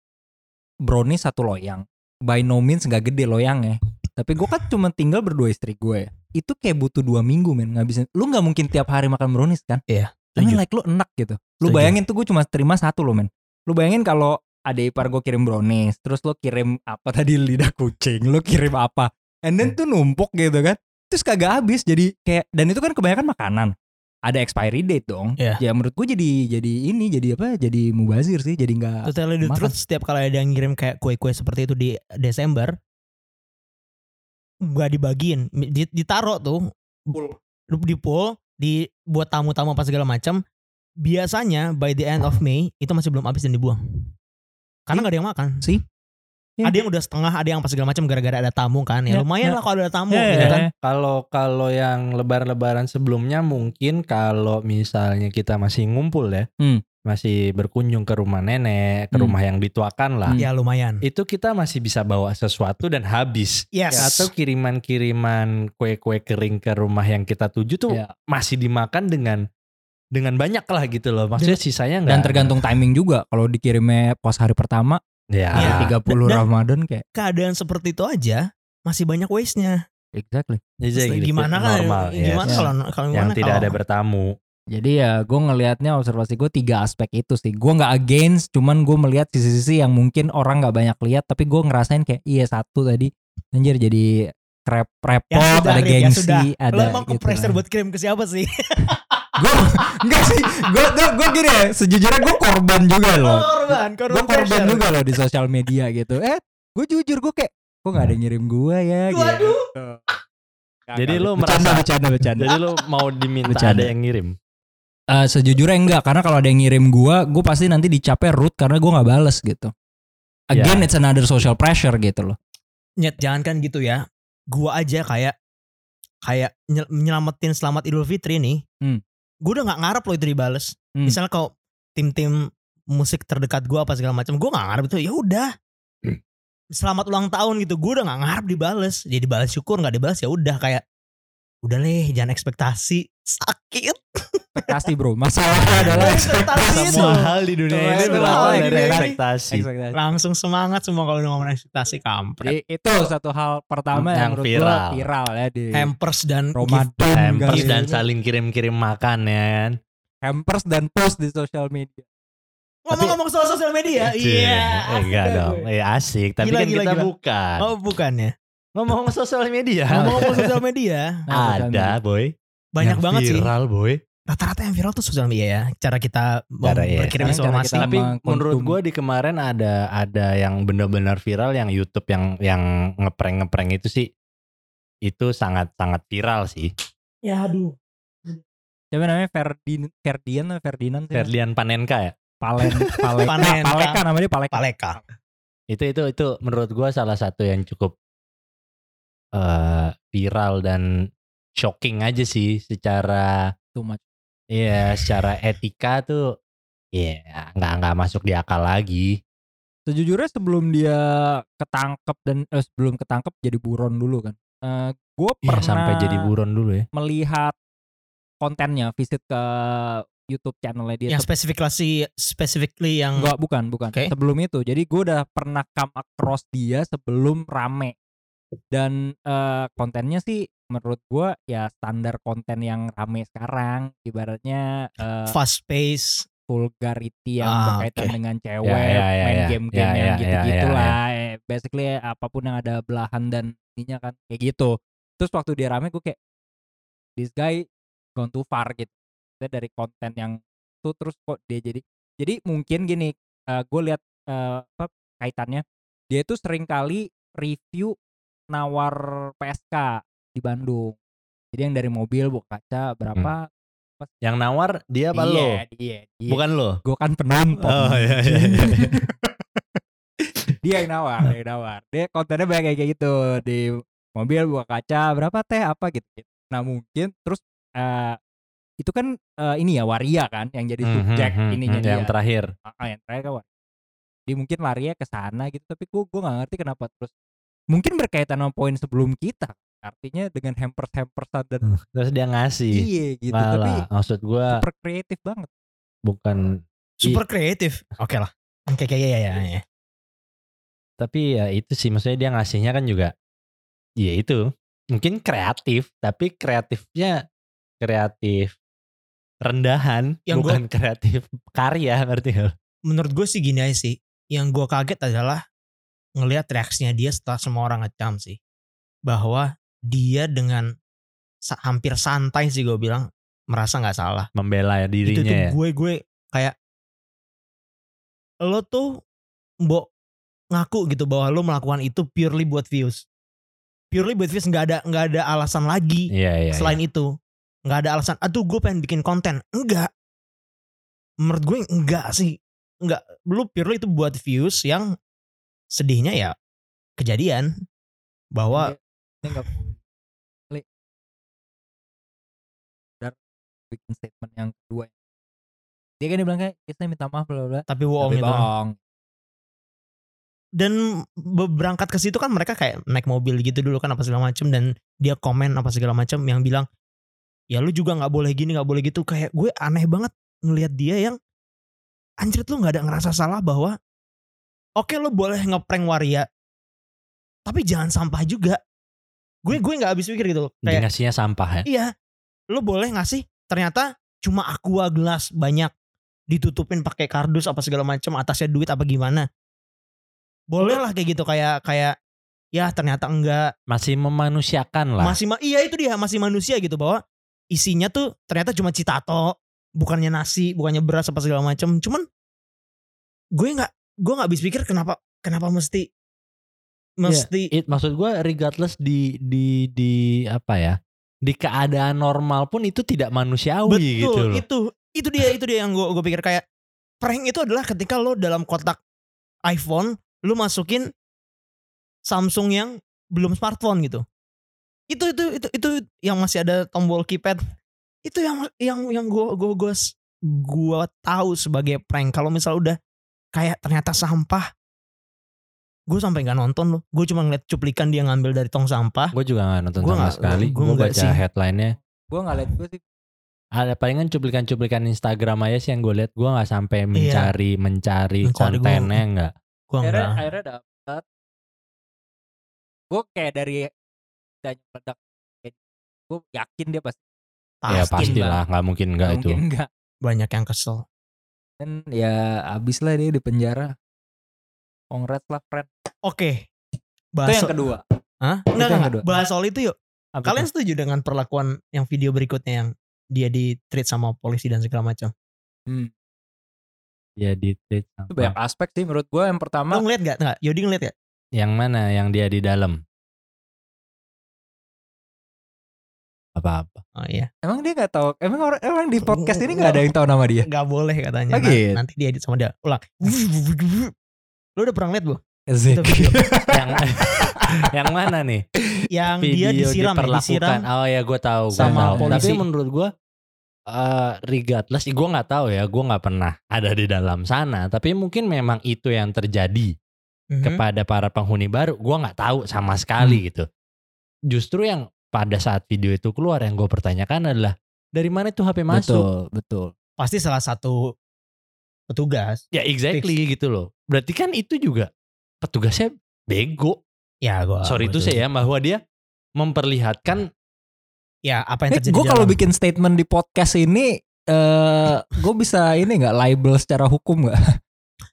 Speaker 3: brownies satu loyang. By no means nggak gede loyangnya. Tapi gue kan cuma tinggal berdua istri gue itu kayak butuh dua minggu men ngabisin. Lu nggak mungkin tiap hari makan brownies kan?
Speaker 2: Iya,
Speaker 3: I mean
Speaker 2: setuju.
Speaker 3: like lu enak gitu. Lu
Speaker 2: Setuju.
Speaker 3: bayangin tuh gue cuma terima satu loh men. Lu bayangin kalau ada ipar gue kirim brownies terus lu kirim apa tadi lidah kucing lu kirim apa and then tuh numpuk gitu kan. Terus kagak habis jadi kayak dan itu kan kebanyakan makanan ada expiry date dong
Speaker 2: Iya.
Speaker 3: ya menurut gue jadi jadi ini jadi apa jadi mubazir sih jadi nggak
Speaker 2: To tell you the truth, setiap kali ada yang ngirim kayak kue-kue seperti itu di Desember, gak dibagiin, Di- ditaruh tuh, di pool, di buat tamu-tamu apa segala macam. Biasanya by the end of May itu masih belum habis dan dibuang. Karena nggak ada yang makan.
Speaker 3: Sih. Ya.
Speaker 2: Ada yang udah setengah, ada yang apa segala macam gara-gara ada tamu kan. Ya,
Speaker 3: Ya,
Speaker 2: lumayan
Speaker 3: ya.
Speaker 2: lah kalau ada tamu
Speaker 3: Ya,
Speaker 2: gitu
Speaker 3: ya,
Speaker 2: kan.
Speaker 3: ya.
Speaker 1: Kalau kalau yang lebaran-lebaran sebelumnya mungkin kalau misalnya kita masih ngumpul ya,
Speaker 3: Hmm.
Speaker 1: masih berkunjung ke rumah nenek, ke
Speaker 3: Hmm.
Speaker 1: rumah yang dituakan lah.
Speaker 2: Ya lumayan.
Speaker 1: itu kita masih bisa bawa sesuatu dan habis.
Speaker 2: Yes.
Speaker 1: Atau kiriman-kiriman kue-kue kering ke rumah yang kita tuju tuh
Speaker 3: Ya.
Speaker 1: masih dimakan dengan dengan banyak lah gitu loh. Maksudnya sisanya enggak.
Speaker 3: dan tergantung timing juga kalau dikirimnya pas hari pertama
Speaker 1: Ya.
Speaker 2: Ya.
Speaker 3: hari 30
Speaker 2: Dan-
Speaker 3: Ramadan kayak
Speaker 2: Keadaan seperti itu aja masih banyak waste-nya.
Speaker 3: exactly
Speaker 1: Jadi gitu,
Speaker 2: gimana kan?
Speaker 1: normal,
Speaker 2: Gimana
Speaker 1: yes.
Speaker 2: kalau kalau
Speaker 1: yang
Speaker 2: gimana
Speaker 1: tidak
Speaker 2: kalau-
Speaker 1: ada bertamu.
Speaker 3: Jadi ya gue ngelihatnya observasi gue tiga aspek itu sih. Gue nggak against, cuman gue melihat sisi-sisi yang mungkin orang nggak banyak lihat. Tapi gue ngerasain kayak iya satu tadi anjir jadi krep repot,
Speaker 2: Ya sudah,
Speaker 3: ada
Speaker 2: ya
Speaker 3: gengsi,
Speaker 2: sudah.
Speaker 3: ada.
Speaker 2: Lo emang ke
Speaker 3: gitu
Speaker 2: pressure
Speaker 3: lah.
Speaker 2: buat kirim ke siapa sih?
Speaker 3: Gue enggak sih. Gue gue gue gini ya. Sejujurnya gue korban juga loh.
Speaker 2: korban, korban,
Speaker 3: Gue korban
Speaker 2: pressure.
Speaker 3: juga loh di sosial media gitu. Eh, gue jujur gue kayak kok nggak ada yang ngirim gue ya.
Speaker 2: Waduh.
Speaker 3: Gitu.
Speaker 1: Jadi lu
Speaker 3: bercanda,
Speaker 1: merasa-
Speaker 3: bercanda, bercanda.
Speaker 1: Jadi lu mau diminta
Speaker 3: Bercanda.
Speaker 1: ada yang ngirim.
Speaker 3: Eh, sejujurnya enggak karena kalau ada yang ngirim gua gue pasti nanti dicapnya root karena gua nggak bales gitu again
Speaker 1: Ya.
Speaker 3: it's another social pressure gitu loh
Speaker 2: Nyet, jangan kan gitu ya. Gua aja kayak kayak nyel- nyelamatin selamat Idul Fitri nih.
Speaker 3: Hmm.
Speaker 2: Gue udah nggak ngarep loh itu dibales.
Speaker 3: Hmm.
Speaker 2: Misalnya kalau tim-tim musik terdekat gua apa segala macam, gua nggak ngarep itu. Ya udah.
Speaker 1: Hmm.
Speaker 2: selamat ulang tahun gitu gue udah nggak ngarep dibales jadi dibales syukur nggak dibales ya udah kayak udah leh jangan ekspektasi sakit
Speaker 3: ekspektasi bro masalahnya adalah
Speaker 2: ekspektasi itu
Speaker 1: Semua hal di dunia ini berawal dari ekspektasi.
Speaker 3: ekspektasi.
Speaker 2: langsung semangat semua kalau udah ngomong ekspektasi kampret
Speaker 3: Jadi itu satu hal pertama
Speaker 1: Yang
Speaker 3: yang, menurut
Speaker 1: viral.
Speaker 3: gua viral ya di
Speaker 2: hampers dan.
Speaker 3: Ramadan
Speaker 1: Hampers dan saling kirim-kirim makan ya kan.
Speaker 3: hampers dan post di sosial media.
Speaker 2: ngomong-ngomong soal sosial media iya
Speaker 1: eh, enggak dong. Eh asik, tapi
Speaker 2: Gila,
Speaker 1: kan
Speaker 2: gila,
Speaker 1: kita
Speaker 2: gila.
Speaker 1: bukan.
Speaker 2: oh bukan ya
Speaker 1: Ngomong sosial media.
Speaker 2: ngomong-ngomong sosial media
Speaker 3: Nah,
Speaker 1: ada, boy.
Speaker 2: banyak
Speaker 1: Yang
Speaker 2: banget sih
Speaker 1: viral, boy.
Speaker 2: Rata-rata yang viral tuh sosial media ya cara kita
Speaker 1: Cara, iya.
Speaker 2: berkirim informasi
Speaker 3: kita-
Speaker 1: Tapi menurut gue di kemarin ada ada yang benar-benar viral yang YouTube yang yang ngeprank ngeprank itu sih itu sangat sangat viral sih.
Speaker 2: ya aduh
Speaker 3: Siapa namanya Ferdin Ferdian atau Ferdinand sih?
Speaker 1: Ferdian Panenka ya.
Speaker 3: Palen Paleka
Speaker 2: Panenka.
Speaker 3: Paleka namanya Paleka.
Speaker 2: paleka
Speaker 1: Itu itu itu menurut gue salah satu yang cukup eh viral dan shocking aja sih secara
Speaker 3: Too much.
Speaker 1: Iya secara etika tuh Iya, nggak nggak masuk di akal lagi.
Speaker 3: Sejujurnya sebelum dia ketangkep dan eh, sebelum ketangkep jadi buron dulu kan. Eh gue
Speaker 1: Iya,
Speaker 3: pernah
Speaker 1: sampai jadi buron dulu ya.
Speaker 3: melihat kontennya, visit ke YouTube channelnya dia.
Speaker 2: yang spesifikasi specifically yang
Speaker 3: Enggak, bukan, bukan.
Speaker 2: Oke.
Speaker 3: Sebelum itu. Jadi gue udah pernah come across dia sebelum rame. Dan eh, kontennya sih menurut gue ya standar konten yang rame sekarang. Ibaratnya eh,
Speaker 2: fast pace
Speaker 3: vulgarity yang
Speaker 2: Ah,
Speaker 3: berkaitan
Speaker 2: oke.
Speaker 3: dengan cewek,
Speaker 1: Ya, ya, ya,
Speaker 3: main
Speaker 1: ya.
Speaker 3: game-game
Speaker 1: Ya,
Speaker 3: yang
Speaker 1: ya, ya,
Speaker 3: gitu-gitu
Speaker 1: ya,
Speaker 3: lah. Eh, Basically apa pun yang ada belahan dan ininya kan kayak gitu. Terus waktu dia rame gue kayak this guy gone too far gitu. Dia dari konten yang tuh terus kok dia jadi jadi mungkin gini gue lihat eh, apa kaitannya dia itu sering kali review nawar PSK di Bandung. Jadi yang dari mobil buka kaca berapa?
Speaker 1: Yang nawar dia apa lo?
Speaker 3: Iya, dia, dia.
Speaker 1: Bukan lo.
Speaker 3: gue kan penonton.
Speaker 1: Oh iya iya. iya.
Speaker 3: dia yang nawar, dia yang nawar. Dia kontennya banyak kayak gitu di mobil buka kaca berapa teh apa gitu. Nah mungkin terus eh, itu kan eh, ini ya waria kan yang jadi
Speaker 1: Hmm,
Speaker 3: subjek
Speaker 1: hmm, hmm,
Speaker 3: ininya
Speaker 1: hmm,
Speaker 3: dia.
Speaker 1: yang terakhir.
Speaker 3: Ah, yang terakhir kan waria. Jadi mungkin larinya ke sana gitu tapi gue gue nggak ngerti kenapa terus mungkin berkaitan sama poin sebelum kita artinya dengan hampers hampersan dan
Speaker 1: Terus dia ngasih.
Speaker 3: iya gitu. Tapi
Speaker 1: Malah maksud gua
Speaker 3: super kreatif banget.
Speaker 1: Bukan
Speaker 2: super kreatif oke lah. Oke kayak ya ya ya
Speaker 1: tapi ya itu sih maksudnya dia ngasihnya kan juga ya itu. Mungkin kreatif tapi kreatifnya kreatif rendahan
Speaker 2: Yang
Speaker 1: bukan kreatif karya ngerti gak? lo?
Speaker 2: menurut gue sih gini aja sih. Yang gue kaget adalah ngelihat reaksinya dia setelah semua orang ngecam sih. Bahwa dia dengan sa- hampir santai sih gue bilang merasa nggak salah.
Speaker 1: Membela ya
Speaker 2: itu
Speaker 1: dirinya
Speaker 2: tuh
Speaker 1: ya?
Speaker 2: gue gue kayak lo tuh mbok ngaku gitu bahwa lo melakukan itu purely buat views. Purely buat views nggak ada nggak ada alasan lagi
Speaker 1: iya iya
Speaker 2: selain itu. Nggak ada alasan aduh gue pengen bikin konten. Enggak menurut gue enggak sih. Enggak lu purely itu buat views yang sedihnya ya kejadian bahwa
Speaker 3: dia nggak bikin statement yang kedua dia kan dia bilang kayak kita minta maaf bla bla
Speaker 2: tapi bohong
Speaker 3: tapi
Speaker 2: itu
Speaker 3: bohong.
Speaker 2: Dan be- berangkat ke situ kan mereka kayak naik mobil gitu dulu kan apa segala macem dan dia komen apa segala macem yang bilang ya lu juga nggak boleh gini nggak boleh gitu. Kayak gue aneh banget ngelihat dia yang anjir lu nggak ada ngerasa salah bahwa oke lu boleh ngeprank waria tapi jangan sampah juga. Gue gue nggak habis pikir gitu kayak
Speaker 1: ngasihnya sampah ya?
Speaker 2: Iya. Lu boleh ngasih ternyata cuma aqua gelas banyak ditutupin pakai kardus apa segala macam atasnya duit apa gimana? Boleh lah kayak gitu kayak kayak ya ternyata enggak.
Speaker 1: Masih memanusiakan lah.
Speaker 2: Masih ma- iya itu dia masih manusia gitu bahwa isinya tuh ternyata cuma citato bukannya nasi bukannya beras apa segala macam. Cuman gue nggak gue nggak habis pikir kenapa kenapa mesti mesti
Speaker 1: It, maksud gue regardless di di di apa ya di keadaan normal pun itu tidak manusiawi gitu
Speaker 2: Betul,
Speaker 1: loh
Speaker 2: itu itu dia itu dia yang gue gue pikir kayak prank itu adalah ketika lo dalam kotak iPhone lo masukin Samsung yang belum smartphone gitu. Itu itu itu itu yang masih ada tombol keypad. Itu yang yang yang gue gue gue gue tahu sebagai prank. Kalau misal udah kayak ternyata sampah gue sampai nggak nonton loh gue cuma ngeliat cuplikan dia ngambil dari tong sampah
Speaker 1: Gue juga gak nonton
Speaker 2: Gua
Speaker 1: sama
Speaker 2: nggak-
Speaker 1: sekali.
Speaker 2: gua
Speaker 1: Gue
Speaker 2: nggak
Speaker 1: baca
Speaker 2: sih.
Speaker 1: headline-nya.
Speaker 3: Gue nggak liat gue sih.
Speaker 1: Ada palingan cuplikan-cuplikan Instagram aja sih yang gue lihat. Gue nggak sampai
Speaker 2: Iya.
Speaker 1: mencari mencari
Speaker 2: Mencari, gua-
Speaker 1: kontennya nggak.
Speaker 2: gue
Speaker 3: Akhirnya,
Speaker 2: nggak
Speaker 3: akhirnya dapet. Gue kayak dari dan meledak. Gue yakin dia pasti.
Speaker 1: Ya
Speaker 2: pasti
Speaker 1: pastilah nggak mungkin nggak
Speaker 3: Nggak
Speaker 1: itu.
Speaker 3: Mungkin enggak.
Speaker 2: banyak yang kesel
Speaker 3: Dan ya abis lah dia di penjara. Congrats lah friend.
Speaker 2: oke
Speaker 3: Itu
Speaker 2: bahas
Speaker 3: yang kedua.
Speaker 2: Hah?
Speaker 3: Itu
Speaker 2: Enggak,
Speaker 3: yang
Speaker 2: enggak,
Speaker 3: kedua.
Speaker 2: bahas soal itu yuk
Speaker 1: Apa
Speaker 2: kalian
Speaker 1: tuh?
Speaker 2: setuju dengan perlakuan yang video berikutnya yang dia di treat sama polisi dan segala macam
Speaker 3: Hmm.
Speaker 1: Ya di
Speaker 3: Itu
Speaker 1: sama-
Speaker 3: banyak aspek sih menurut gue. Yang pertama.
Speaker 2: lo ngeliat gak? Nggak, Yodi ngeliat gak?
Speaker 1: Yang mana yang dia di dalam? Apa-apa.
Speaker 2: Oh iya
Speaker 3: Emang dia gak tahu. Emang orang emang di podcast ini gak ada yang tahu nama dia.
Speaker 2: Gak boleh katanya
Speaker 3: gitu.
Speaker 2: Nanti dia edit sama dia Ulang Lo udah pernah liat bu?
Speaker 3: Zik.
Speaker 1: Yang yang mana nih?
Speaker 2: Yang dia
Speaker 1: Video
Speaker 2: disiram ya. Disiram
Speaker 1: Oh ya gue tahu. Gua
Speaker 2: sama
Speaker 1: tahu.
Speaker 2: polisi.
Speaker 1: Tapi menurut gue eh regardless, gue nggak tahu ya. Gue nggak pernah ada di dalam sana. Tapi mungkin memang itu yang terjadi
Speaker 2: Mhm.
Speaker 1: kepada para penghuni baru. Gue nggak tahu sama sekali gitu. Justru yang pada saat video itu keluar yang gue pertanyakan adalah dari mana itu HP masuk?
Speaker 3: Betul, betul.
Speaker 2: Pasti salah satu petugas
Speaker 1: Ya exactly gitu loh. Berarti kan itu juga petugasnya bego.
Speaker 2: Ya gua
Speaker 1: Sorry itu saya ya bahwa dia memperlihatkan
Speaker 2: Ya apa yang
Speaker 3: Eh,
Speaker 2: terjadi
Speaker 3: gue
Speaker 2: di
Speaker 3: kalau bikin statement di podcast ini, eh gue bisa ini nggak libel secara hukum nggak?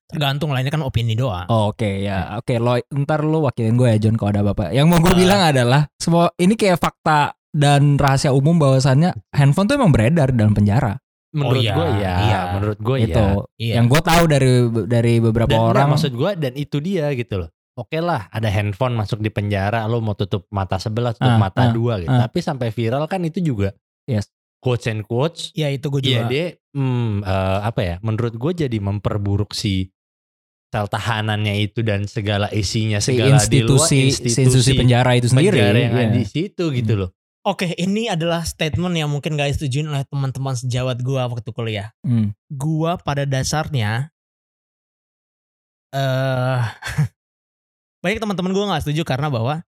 Speaker 2: Tergantung lah ini kan opini doang
Speaker 3: Oh, Oke ya, oke lo ntar lo wakilin gue ya John kalau ada apa-apa. Yang mau gue
Speaker 2: Ah.
Speaker 3: bilang adalah semua ini kayak fakta dan rahasia umum bahwasannya handphone tuh emang beredar dalam penjara.
Speaker 1: Menurut
Speaker 2: iya,
Speaker 1: gue ya,
Speaker 2: iya.
Speaker 1: menurut gue
Speaker 3: Itu
Speaker 1: ya.
Speaker 2: Iya
Speaker 3: yang gue tahu dari dari beberapa
Speaker 1: Dan
Speaker 3: orang.
Speaker 1: maksud gue dan itu dia gitu loh. Oke lah, ada handphone masuk di penjara, lo mau tutup mata sebelah, tutup
Speaker 3: Ah,
Speaker 1: mata
Speaker 3: ah,
Speaker 1: dua gitu.
Speaker 3: ah.
Speaker 1: Tapi sampai viral kan itu juga.
Speaker 3: Yes.
Speaker 1: Quotes and quotes.
Speaker 2: Ya itu gue
Speaker 1: Iya
Speaker 2: juga
Speaker 1: dia, hmm, eh, apa ya? Menurut gue jadi memperburuk si sel tahanannya itu dan segala isinya
Speaker 3: si
Speaker 1: segala
Speaker 3: institusi,
Speaker 1: di luar
Speaker 3: si institusi penjara itu sendiri.
Speaker 1: penjara yang
Speaker 3: iya.
Speaker 1: ada di situ gitu loh.
Speaker 2: Oke ini adalah statement yang mungkin gak disetujuin oleh teman-teman sejawat gua waktu kuliah
Speaker 3: Hmm.
Speaker 2: Gua pada dasarnya eh Banyak teman-teman gua gak setuju karena bahwa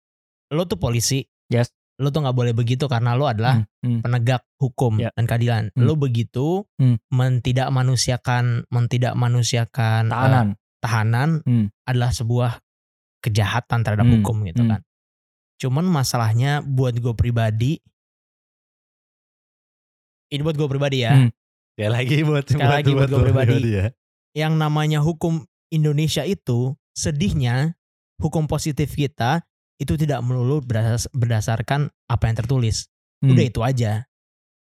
Speaker 2: Lo tuh polisi
Speaker 3: Yes.
Speaker 2: Lo tuh gak boleh begitu karena lo adalah
Speaker 3: Hmm, hmm.
Speaker 2: penegak hukum
Speaker 3: Ya.
Speaker 2: dan keadilan.
Speaker 3: Hmm.
Speaker 2: Lo begitu
Speaker 3: Hmm.
Speaker 2: mentidak manusiakan, mentidak manusiakan
Speaker 3: Tahanan.
Speaker 2: tahanan
Speaker 3: Hmm.
Speaker 2: adalah sebuah kejahatan terhadap
Speaker 3: Hmm.
Speaker 2: hukum gitu
Speaker 3: Hmm.
Speaker 2: kan. Cuman masalahnya buat gue pribadi, ini buat gue pribadi ya,
Speaker 3: Hmm.
Speaker 1: Ya lagi buat
Speaker 2: Sekali lagi buat gue
Speaker 1: lo
Speaker 2: pribadi.
Speaker 1: ya.
Speaker 2: yang namanya hukum Indonesia itu sedihnya hukum positif kita itu tidak melulu berdas- berdasarkan apa yang tertulis.
Speaker 3: Hmm.
Speaker 2: Udah itu aja.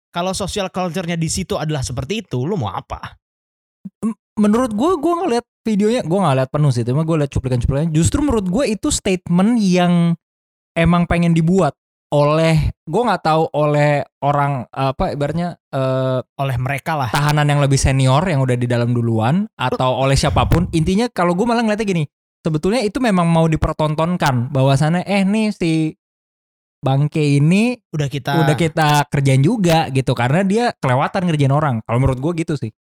Speaker 2: Kalau social culture-nya di situ adalah seperti itu, lu mau apa?
Speaker 3: menurut gue gue ngeliat videonya gue nggak liat penuh sih cuma gue liat cuplikan-cuplikannya justru menurut gue itu statement yang emang pengen dibuat oleh gue nggak tahu oleh orang apa ibaratnya eh,
Speaker 2: Oleh mereka lah.
Speaker 3: tahanan yang lebih senior yang udah di dalam duluan atau oleh siapa pun. Intinya kalau gue malah ngeliatnya gini sebetulnya itu memang mau dipertontonkan. Bahwasannya eh nih si bangke ini
Speaker 2: Udah kita
Speaker 3: udah kita kerjain juga gitu. Karena dia kelewatan ngerjain orang. Kalau menurut gue gitu sih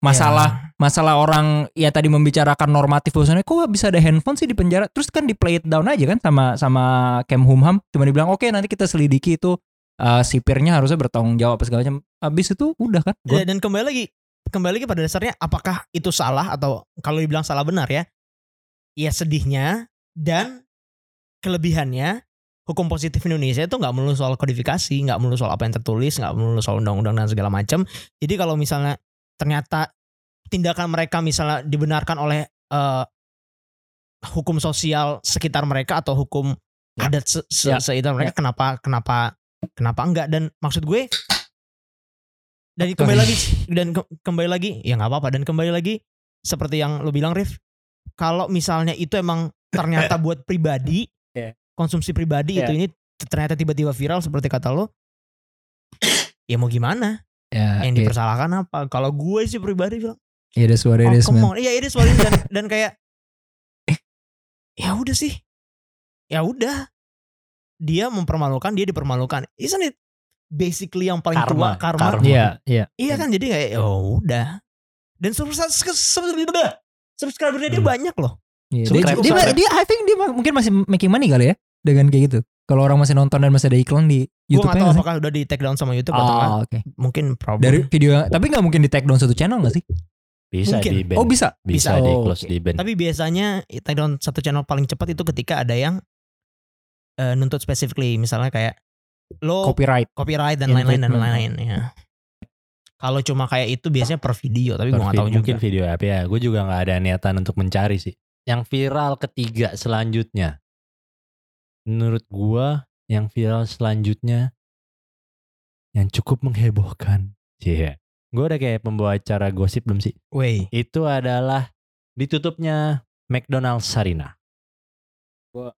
Speaker 3: masalah masalah orang ya tadi membicarakan normatif bahwasannya kok bisa ada handphone sih di penjara? Terus kan di play it down aja kan sama sama Kemhumham cuma dibilang oke nanti kita selidiki itu uh, sipirnya harusnya bertanggung jawab apa segala macam. Habis itu udah kan
Speaker 2: Ya, dan kembali lagi kembali lagi pada dasarnya apakah itu salah atau kalau dibilang salah benar ya ya sedihnya dan kelebihannya hukum positif Indonesia itu nggak melulu soal kodifikasi nggak melulu soal apa yang tertulis nggak melulu soal undang-undang dan segala macam. Jadi kalau misalnya ternyata tindakan mereka misalnya dibenarkan oleh eh, hukum sosial sekitar mereka atau hukum
Speaker 3: Ya.
Speaker 2: adat se se-
Speaker 3: Ya.
Speaker 2: sekitar mereka kenapa kenapa kenapa enggak dan maksud gue dan kembali lagi dan ke- kembali lagi ya nggak apa-apa dan kembali lagi seperti yang lo bilang Rif kalau misalnya itu emang ternyata buat pribadi
Speaker 3: Ya.
Speaker 2: konsumsi pribadi
Speaker 3: Ya.
Speaker 2: itu ini ternyata tiba-tiba viral seperti kata lo ya mau gimana
Speaker 3: ya
Speaker 2: yang
Speaker 3: it,
Speaker 2: dipersalahkan apa? Kalau gue sih pribadi bilang oh
Speaker 3: is,
Speaker 2: come
Speaker 3: man.
Speaker 2: on. Iya ini soalnya dan, dan kayak ya udah sih. Ya udah. Dia mempermalukan dia dipermalukan. Isn't it basically yang paling
Speaker 1: Karma,
Speaker 2: tua? Karma,
Speaker 1: karma.
Speaker 3: Iya, iya.
Speaker 2: iya kan? Jadi kayak ya udah. Dan subscriber subscribernya dia
Speaker 1: Hmm.
Speaker 2: banyak loh.
Speaker 3: Iya,
Speaker 1: Cukup
Speaker 3: dia, dia,
Speaker 1: keren.
Speaker 3: dia, I think dia mungkin masih making money kali ya dengan kayak gitu. Kalau orang masih nonton dan masih ada iklan di
Speaker 2: Gue
Speaker 3: YouTube
Speaker 2: gak tahu apakah udah di take down sama YouTube atau enggak.
Speaker 3: Oh, oke.
Speaker 2: Mungkin problem.
Speaker 3: Dari video tapi nggak mungkin di take down satu channel nggak sih?
Speaker 1: Bisa
Speaker 2: Mungkin.
Speaker 1: di ban.
Speaker 3: Oh bisa.
Speaker 1: bisa,
Speaker 3: bisa.
Speaker 1: di
Speaker 3: Oh,
Speaker 1: close
Speaker 3: oke.
Speaker 1: di ban.
Speaker 2: Tapi biasanya take down satu channel paling cepat itu ketika ada yang eh, nuntut specifically misalnya kayak lo
Speaker 3: Copyright.
Speaker 2: copyright dan lain-lain dan lain-lain ya. Kalau cuma kayak itu biasanya per video tapi gue gak tahu
Speaker 1: vid-
Speaker 2: juga.
Speaker 1: Mungkin video apa ya. Gue juga nggak ada niatan untuk mencari sih. Yang viral ketiga selanjutnya. Menurut gua yang viral selanjutnya yang cukup menghebohkan. Iya. Gue udah kayak pembawa acara gosip belum sih?
Speaker 2: Wey,
Speaker 1: Itu adalah ditutupnya McDonald's Sarina.
Speaker 3: Gua.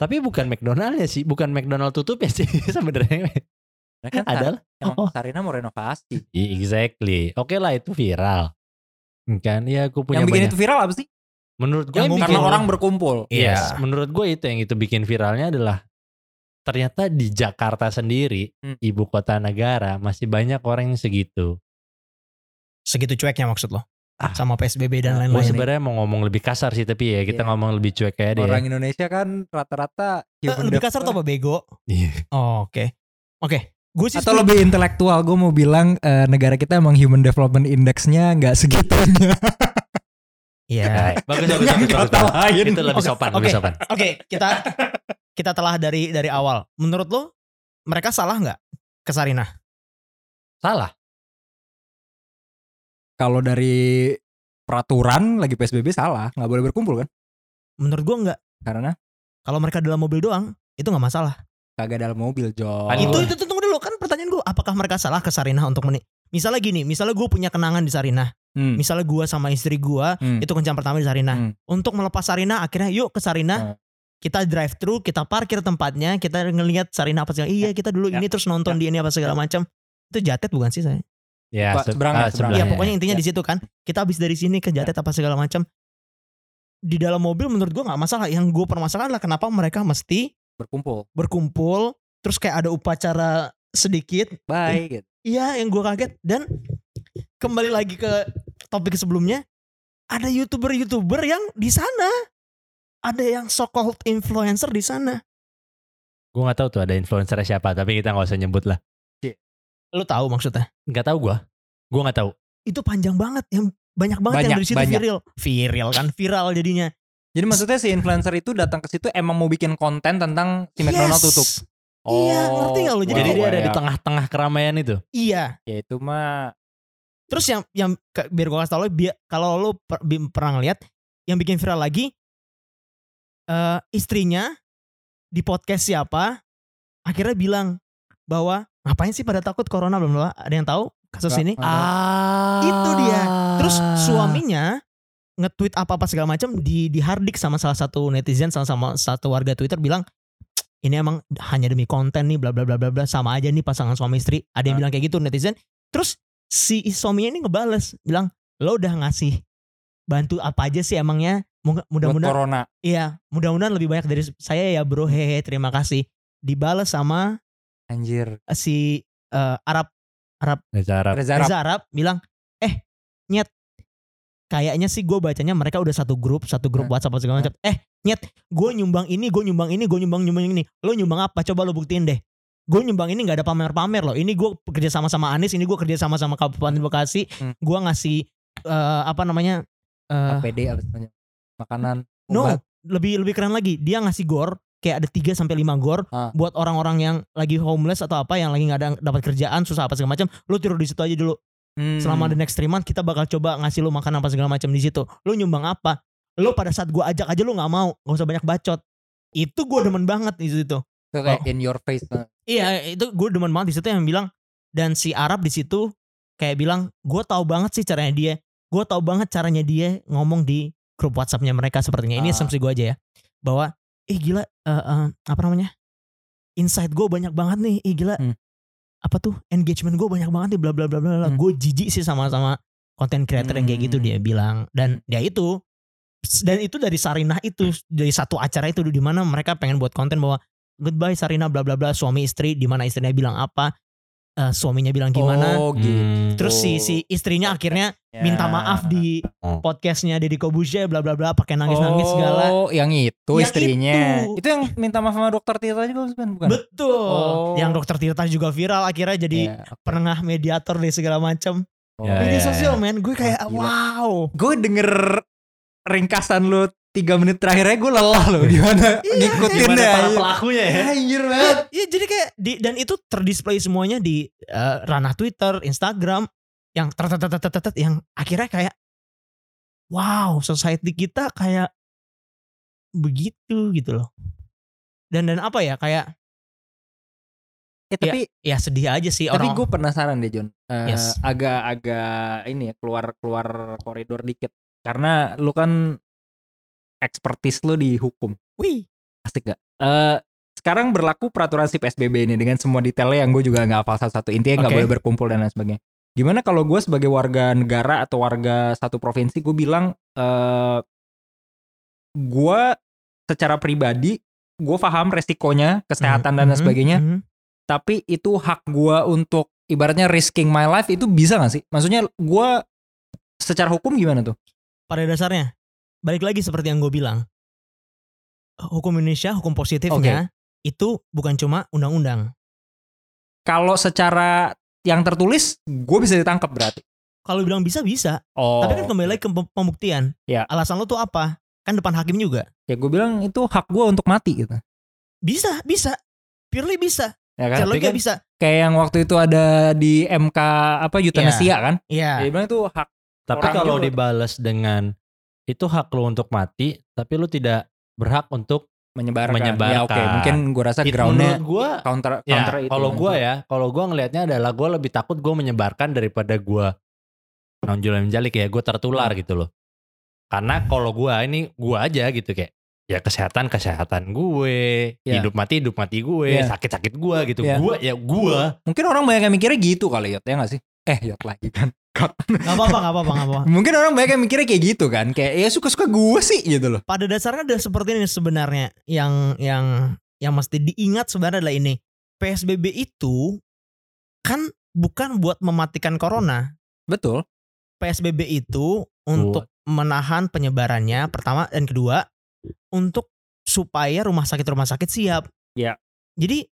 Speaker 1: Tapi bukan McDonald ya sih, bukan McDonald tutup ya sih sebenarnya.
Speaker 3: Mereka kan
Speaker 1: Adalah
Speaker 3: emang
Speaker 1: Oh.
Speaker 3: Sarina mau renovasi.
Speaker 1: Exactly. Oke lah itu viral. Kan ya aku punya
Speaker 3: yang bikin
Speaker 1: banyak.
Speaker 3: itu viral apa sih?
Speaker 1: Menurut gue
Speaker 2: yang
Speaker 3: Karena
Speaker 1: bikin-
Speaker 3: orang berkumpul.
Speaker 2: Iya.
Speaker 1: Yes, menurut gue itu yang itu bikin viralnya adalah ternyata di Jakarta sendiri,
Speaker 3: Hmm.
Speaker 1: ibu kota negara masih banyak orang yang segitu.
Speaker 2: segitu cueknya maksud lo?
Speaker 1: Ah.
Speaker 2: Sama PSBB dan
Speaker 1: Gue
Speaker 2: lain-lain.
Speaker 1: sebenarnya mau ngomong lebih kasar sih tapi ya kita
Speaker 3: Iya.
Speaker 1: ngomong lebih cuek aja deh.
Speaker 3: Orang Indonesia kan rata-rata human
Speaker 2: lebih kasar tuh apa bego?
Speaker 1: Iya.
Speaker 2: Oh, Oke. Oke. Gue sih
Speaker 3: Atau lebih intelektual, gue mau bilang eh, negara kita emang human development indexnya nggak segitunya.
Speaker 2: Iya.
Speaker 1: bagus bagus bagus, bagus, bagus.
Speaker 3: lain.
Speaker 1: Itu lebih sopan,
Speaker 2: oke.
Speaker 1: lebih sopan.
Speaker 2: Oke, kita kita telah dari dari awal. Menurut lo mereka salah nggak ke Sarinah?
Speaker 1: Salah.
Speaker 3: Kalau dari peraturan lagi PSBB salah, nggak boleh berkumpul kan?
Speaker 2: Menurut gue nggak.
Speaker 3: Karena
Speaker 2: Kalau mereka dalam mobil doang, itu nggak masalah.
Speaker 3: kagak dalam mobil, Jo.
Speaker 1: Kan
Speaker 2: itu
Speaker 1: gua-
Speaker 2: itu tunggu dulu kan pertanyaan gue, apakah mereka salah ke Sarinah untuk meni? Misalnya gini, misalnya gue punya kenangan di Sarinah,
Speaker 3: Hmm.
Speaker 2: misalnya gue sama istri gue
Speaker 3: Hmm.
Speaker 2: itu kencan pertama di Sarinah.
Speaker 3: Hmm.
Speaker 2: Untuk melepas Sarinah, akhirnya yuk ke Sarinah.
Speaker 3: Hmm.
Speaker 2: Kita drive thru, kita parkir tempatnya, kita ngelihat Sarinah apa segala. Iya, kita dulu
Speaker 3: Ya.
Speaker 2: ini terus nonton di ini apa segala macam. Itu jatet bukan sih saya?
Speaker 1: Ya,
Speaker 3: Pak,
Speaker 1: se-
Speaker 3: seberangnya,
Speaker 1: ah.
Speaker 2: Iya
Speaker 3: Ya,
Speaker 2: pokoknya intinya
Speaker 3: ya.
Speaker 2: di situ kan. Kita habis dari sini ke Jatet apa segala macam. Di dalam mobil menurut gua nggak masalah. Yang gue permasalahan adalah kenapa mereka mesti
Speaker 3: berkumpul.
Speaker 2: berkumpul terus kayak ada upacara sedikit.
Speaker 3: Bye. gitu.
Speaker 2: Iya yang gue kaget dan kembali lagi ke topik sebelumnya. Ada youtuber-youtuber yang di sana. Ada yang so called influencer di sana.
Speaker 1: gue nggak tahu tuh ada influencer siapa, tapi kita nggak usah nyebut lah.
Speaker 2: Lu tahu maksudnya?
Speaker 1: Nggak tahu gue. Gue nggak tahu.
Speaker 2: Itu panjang banget yang banyak banget yang
Speaker 3: Banyak,
Speaker 2: dari situ
Speaker 3: banyak.
Speaker 2: viral. Viral kan viral jadinya.
Speaker 3: Jadi maksudnya si influencer itu datang ke situ emang mau bikin konten tentang si McDonald
Speaker 2: Yes.
Speaker 3: tutup.
Speaker 2: Iya, ngerti nggak lu?
Speaker 3: wow,
Speaker 1: Jadi dia ada di
Speaker 3: ya.
Speaker 1: tengah-tengah keramaian itu.
Speaker 2: Iya.
Speaker 3: Ya itu mah
Speaker 2: Terus yang yang ke- biar gue kasih tau lo biar kalau lo per- bi- pernah ngeliat yang bikin viral lagi eh istrinya di podcast siapa akhirnya bilang bahwa ngapain sih pada takut corona belum belum ada yang tahu kasus ini.
Speaker 1: Ah.
Speaker 2: Itu dia. terus suaminya nge-tweet apa-apa segala macam di di hardik sama salah satu netizen sama sama satu warga Twitter bilang ini emang hanya demi konten nih bla bla bla bla bla sama aja nih pasangan suami istri ada yang
Speaker 3: Ah.
Speaker 2: bilang kayak gitu netizen terus si suaminya ini ngebales bilang lo udah ngasih bantu apa aja sih emangnya mudah-mudahan
Speaker 3: corona.
Speaker 2: iya mudah-mudahan lebih banyak dari saya ya bro hehe terima kasih dibales sama
Speaker 3: Anjir.
Speaker 2: si eh, Arab
Speaker 1: Reza Arab.
Speaker 3: Reza Arab.
Speaker 2: Reza Arab bilang, eh nyet, kayaknya sih gue bacanya mereka udah satu grup, satu grup
Speaker 3: Nah.
Speaker 2: WhatsApp apa segala macam. Eh nyet, gue nyumbang ini, gue nyumbang ini, gue nyumbang nyumbang ini. Lo nyumbang apa? Coba lo buktiin deh. Gue nyumbang ini nggak ada pamer-pamer loh. Ini gue kerja sama sama Anies, ini gue kerja sama sama Kabupaten Bekasi.
Speaker 3: Hmm.
Speaker 2: Gue ngasih eh, apa namanya? eh,
Speaker 3: APD apa namanya? Makanan.
Speaker 2: no,
Speaker 3: obat.
Speaker 2: lebih lebih keren lagi. Dia ngasih gor kayak ada 3 sampai 5 gor
Speaker 3: Ah.
Speaker 2: buat orang-orang yang lagi homeless atau apa yang lagi nggak ada dapat kerjaan susah apa segala macam lu tidur di situ aja dulu
Speaker 3: Hmm.
Speaker 2: selama the next three month kita bakal coba ngasih lu makan apa segala macam di situ. Lu nyumbang apa? Lu pada saat gua ajak aja lu nggak mau, nggak usah banyak bacot. Itu gua demen banget di situ.
Speaker 3: Itu kayak
Speaker 2: Oh.
Speaker 3: in your face.
Speaker 2: Iya, itu gue demen banget di situ yang bilang dan si Arab di situ kayak bilang, gue tahu banget sih caranya dia. Gue tahu banget caranya dia ngomong di grup WhatsAppnya mereka sepertinya. Ini
Speaker 3: Ah.
Speaker 2: asumsi gue aja ya, bahwa eh gila, eh, eh, apa namanya? Insight gue banyak banget nih. Ih gila,
Speaker 3: Hmm.
Speaker 2: apa tuh engagement gue banyak banget nih. Bla bla bla bla. bla.
Speaker 3: Hmm.
Speaker 2: Gue jijik sih sama sama konten creator yang kayak gitu
Speaker 3: Hmm.
Speaker 2: dia bilang. Dan ya itu dan itu dari Sarinah itu dari satu acara itu di mana mereka pengen buat konten bahwa goodbye Sarina bla bla bla suami istri di mana istrinya bilang apa eh, suaminya bilang gimana.
Speaker 3: Oh gitu.
Speaker 1: Hmm.
Speaker 2: Terus si si istrinya akhirnya
Speaker 3: Ya.
Speaker 2: minta maaf di
Speaker 1: Oh.
Speaker 2: podcastnya Deddy Kobusya bla bla bla pakai nangis-nangis segala.
Speaker 3: Oh, yang itu
Speaker 2: Yang
Speaker 3: istrinya.
Speaker 2: itu.
Speaker 3: Itu. yang minta maaf sama dokter Tirta juga bukan? bukan?
Speaker 2: Betul.
Speaker 3: Oh.
Speaker 2: Yang dokter Tirta juga viral akhirnya jadi
Speaker 3: Ya, oke.
Speaker 2: penengah mediator dari segala macam.
Speaker 3: Oh.
Speaker 1: Ya,
Speaker 2: Media
Speaker 1: ya,
Speaker 2: sosial
Speaker 1: ya.
Speaker 2: men, gue kayak wow.
Speaker 3: Gue denger ringkasan lu tiga menit terakhirnya gue lelah loh gimana
Speaker 2: Iya,
Speaker 3: ngikutin
Speaker 1: Gimana
Speaker 3: deh.
Speaker 1: para pelakunya ya?
Speaker 3: Anjir banget.
Speaker 2: Iya jadi kayak di, dan itu terdisplay semuanya di eh, ranah Twitter, Instagram yang tet tet tet tet tet, yang akhirnya kayak wow, society kita kayak begitu gitu loh. Dan dan apa ya kayak
Speaker 3: Eh, tapi
Speaker 2: ya sedih aja sih
Speaker 3: tapi
Speaker 2: orang.
Speaker 3: gue penasaran deh John. Eh,
Speaker 2: Yes.
Speaker 3: Agak-agak ini ya keluar keluar koridor dikit. Karena lu kan expertise lu di hukum.
Speaker 2: Wih,
Speaker 3: Asik gak? Eh sekarang berlaku peraturan si PSBB ini dengan semua detailnya yang gue juga nggak hafal satu-satu. Intinya nggak
Speaker 2: Oke.
Speaker 3: boleh berkumpul dan lain sebagainya. Gimana kalau gue sebagai warga negara atau warga satu provinsi gue bilang eh gue secara pribadi gue paham resikonya kesehatan dan lain
Speaker 2: Mhm,
Speaker 3: sebagainya.
Speaker 2: mhm.
Speaker 3: Tapi itu hak gue untuk ibaratnya risking my life itu bisa gak sih? Maksudnya gue secara hukum gimana tuh?
Speaker 2: Pada dasarnya balik lagi seperti yang gue bilang. Hukum Indonesia, hukum positifnya itu bukan cuma undang-undang.
Speaker 3: Kalau secara yang tertulis gue bisa ditangkap berarti.
Speaker 2: Kalau bilang bisa bisa,
Speaker 3: Oh.
Speaker 2: Tapi kan kembali lagi ke pem- pembuktian.
Speaker 3: Ya.
Speaker 2: Alasan lo tuh apa? Kan depan hakim juga.
Speaker 3: ya gue bilang itu hak gue untuk mati gitu.
Speaker 2: Bisa, bisa. Purely bisa.
Speaker 3: Ya kan?
Speaker 2: Logika
Speaker 1: kan-
Speaker 2: bisa.
Speaker 3: Kayak yang waktu itu ada di MK apa euthanasia kan?
Speaker 2: Iya.
Speaker 3: Dia bilang itu hak
Speaker 1: Tapi kalau dibalas dengan itu hak lu untuk mati, tapi lu tidak berhak untuk
Speaker 3: menyebarkan.
Speaker 1: Menyebarkan.
Speaker 3: Ya oke, mungkin gue rasa groundnya
Speaker 1: gua
Speaker 3: counter
Speaker 1: ya
Speaker 3: counter itu.
Speaker 1: kalau gua ya kalau gua ngelihatnya adalah gua lebih takut gua menyebarkan daripada gua nonjol menjalik ya gua tertular
Speaker 3: Hmm.
Speaker 1: gitu loh karena kalau gua ini gua aja gitu kayak ya kesehatan kesehatan gue
Speaker 3: Ya.
Speaker 1: hidup mati hidup mati gue
Speaker 3: Ya.
Speaker 1: sakit sakit gua gitu
Speaker 3: Ya.
Speaker 1: gua ya gua
Speaker 3: Mungkin orang banyak yang mikirnya gitu kali Yot, ya gak sih? Eh Yot lagi kan.
Speaker 2: Gak apa-apa, gak apa-apa, gak apa-apa.
Speaker 3: Mungkin orang banyak yang mikirnya kayak gitu kan. Kayak ya suka-suka gue sih gitu loh.
Speaker 2: Pada dasarnya ada seperti ini sebenarnya. Yang yang yang mesti diingat sebenarnya adalah ini. PSBB itu kan bukan buat mematikan corona.
Speaker 3: Betul.
Speaker 2: PSBB itu untuk menahan penyebarannya pertama dan kedua untuk supaya rumah sakit rumah sakit siap.
Speaker 3: Ya.
Speaker 2: Jadi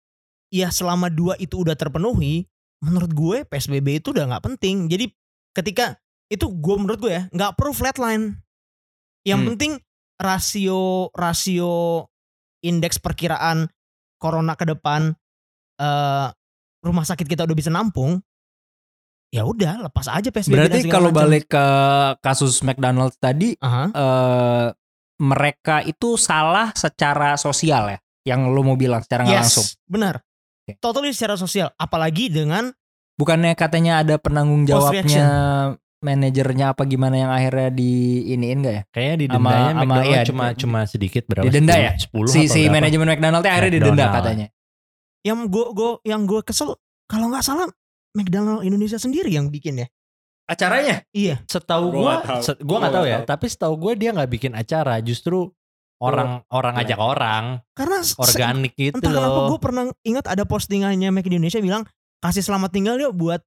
Speaker 2: ya selama dua itu udah terpenuhi, menurut gue PSBB itu udah nggak penting. Jadi ketika itu gue menurut gue ya nggak perlu flatline. Yang
Speaker 3: Hmm.
Speaker 2: penting rasio rasio indeks perkiraan corona ke depan eh rumah sakit kita udah bisa nampung. Ya udah lepas aja PSBB.
Speaker 3: Berarti kalau
Speaker 2: macam.
Speaker 3: balik ke kasus McDonald's tadi
Speaker 2: Aha.
Speaker 3: eh mereka itu salah secara sosial ya. Yang lo mau bilang secara nggak langsung.
Speaker 2: benar.
Speaker 3: Oke.
Speaker 2: Totally secara sosial, apalagi dengan
Speaker 3: Bukannya katanya ada penanggung jawabnya manajernya apa gimana yang akhirnya di iniin gak ya?
Speaker 1: kayaknya di dendanya
Speaker 3: sama-
Speaker 1: McDonald
Speaker 3: iya,
Speaker 1: cuma
Speaker 3: di-
Speaker 1: cuma sedikit berapa
Speaker 3: Didenda
Speaker 1: 10,
Speaker 3: ya?
Speaker 1: 10
Speaker 3: Si si manajemen McDonald's akhirnya didenda
Speaker 1: McDonald.
Speaker 3: katanya.
Speaker 2: yang gue gue yang gue kesel kalau nggak salah McDonald Indonesia sendiri yang bikin ya.
Speaker 3: Acaranya?
Speaker 2: Iya.
Speaker 1: setahu
Speaker 3: Gua
Speaker 1: gua
Speaker 3: nggak tahu.
Speaker 1: ya
Speaker 3: tahu.
Speaker 1: tapi setahu gua dia nggak bikin acara justru orang orang
Speaker 3: Iya.
Speaker 1: ajak orang
Speaker 2: Karena
Speaker 1: organik gitu
Speaker 2: entah kenapa
Speaker 1: loh
Speaker 2: gue pernah ingat ada postingannya Mac Indonesia bilang kasih selamat tinggal yuk buat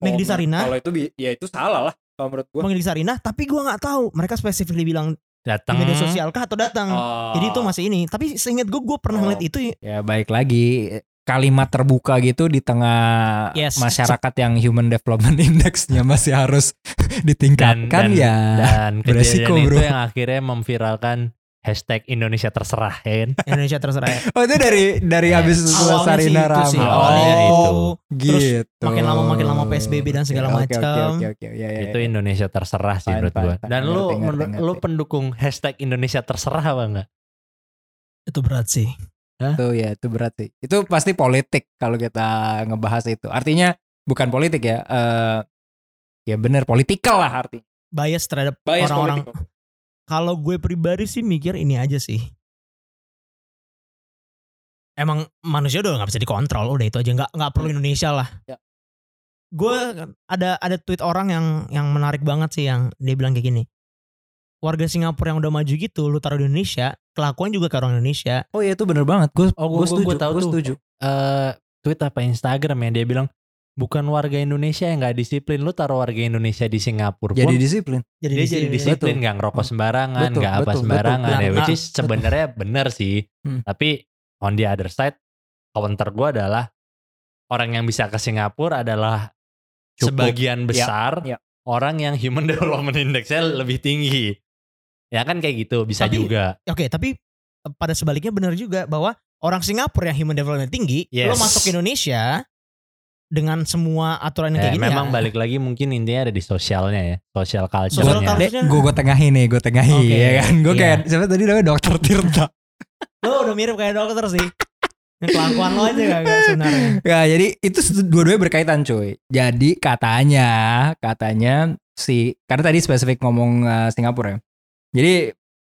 Speaker 2: Mac di Sarina.
Speaker 3: Kalau itu ya itu salah lah kalau menurut gua.
Speaker 2: Mac di Sarina, tapi gue nggak tahu mereka spesifik bilang di
Speaker 1: datang
Speaker 2: media sosial kah atau datang.
Speaker 3: Oh.
Speaker 2: Jadi itu masih ini. Tapi seingat gue gue pernah
Speaker 3: Oh.
Speaker 2: ngeliat itu
Speaker 3: ya baik lagi kalimat terbuka gitu di tengah
Speaker 2: Yes.
Speaker 3: masyarakat yang human development indexnya masih harus ditingkatkan
Speaker 1: dan-
Speaker 3: ya
Speaker 1: dan
Speaker 3: beresiko,
Speaker 1: kejadian itu
Speaker 3: bro.
Speaker 1: yang akhirnya memviralkan hashtag Indonesia terserah kan
Speaker 2: Indonesia terserah. ya.
Speaker 3: oh itu dari dari habis
Speaker 2: Awalnya
Speaker 3: Sarina
Speaker 2: sih itu sih,
Speaker 3: oh,
Speaker 1: itu.
Speaker 2: Terus
Speaker 3: gitu
Speaker 2: makin lama makin lama PSBB dan segala
Speaker 3: oke,
Speaker 2: macam.
Speaker 3: oke oke oke ya, ya,
Speaker 1: itu
Speaker 3: ya.
Speaker 1: Indonesia terserah sih menurut gua
Speaker 3: fine.
Speaker 1: dan lu lu pendukung hashtag Indonesia terserah apa enggak
Speaker 2: Itu berat sih.
Speaker 3: itu ya itu berat sih itu pasti politik kalau kita ngebahas itu artinya bukan politik ya eh ya bener politikal lah artinya
Speaker 2: Bias terhadap orang-orang. Kalau gue pribadi sih mikir ini aja sih. Emang manusia udah nggak bisa dikontrol, udah itu aja nggak nggak perlu Indonesia lah.
Speaker 3: Ya.
Speaker 2: Gue ada ada tweet orang yang yang menarik banget sih yang dia bilang kayak gini. Warga Singapura yang udah maju gitu, lu taruh di Indonesia, kelakuan juga ke orang Indonesia.
Speaker 3: oh iya itu bener banget gue
Speaker 1: Oh,
Speaker 3: gue setuju
Speaker 1: gua tahu
Speaker 3: gue setuju
Speaker 1: eh tweet apa Instagram ya dia bilang bukan warga Indonesia yang nggak disiplin. Lu taruh warga Indonesia di Singapura
Speaker 3: Jadi
Speaker 1: pun
Speaker 3: disiplin.
Speaker 2: Jadi
Speaker 1: dia
Speaker 2: di
Speaker 1: jadi disiplin
Speaker 3: Betul.
Speaker 1: nggak ngerokok sembarangan,
Speaker 3: Betul,
Speaker 1: nggak apa
Speaker 3: betul,
Speaker 1: sembarangan
Speaker 2: betul.
Speaker 1: ya. Which
Speaker 2: Nah,
Speaker 1: is sebenarnya bener sih.
Speaker 3: Hmm.
Speaker 1: Tapi on the other side, counter gue adalah orang yang bisa ke Singapura adalah
Speaker 3: Cukup.
Speaker 1: sebagian besar
Speaker 3: ya.
Speaker 1: orang yang human development index-nya lebih tinggi. Ya kan kayak gitu, bisa
Speaker 2: Tapi-
Speaker 1: juga.
Speaker 2: Oke, tapi eh, pada sebaliknya benar juga bahwa orang Singapura yang human development tinggi, lo
Speaker 1: Yes.
Speaker 2: masuk ke Indonesia dengan semua aturan yang
Speaker 1: Eh,
Speaker 2: kayak gini
Speaker 1: memang
Speaker 2: ya.
Speaker 1: balik lagi mungkin intinya ada di sosialnya ya, sosial
Speaker 2: Social
Speaker 1: culture-nya.
Speaker 2: culture. Harusnya-
Speaker 3: gue gue tengahin nih, gue tengahin
Speaker 2: Oke,
Speaker 3: ya kan. Gue
Speaker 2: iya.
Speaker 3: kayak siapa tadi namanya dokter Tirta.
Speaker 2: Lo udah mirip kayak dokter sih. Kelakuan lo aja gak, gak sebenarnya.
Speaker 3: Ya, jadi itu dua-duanya berkaitan cuy. Jadi katanya, katanya si karena tadi spesifik ngomong eh, Singapura ya. Jadi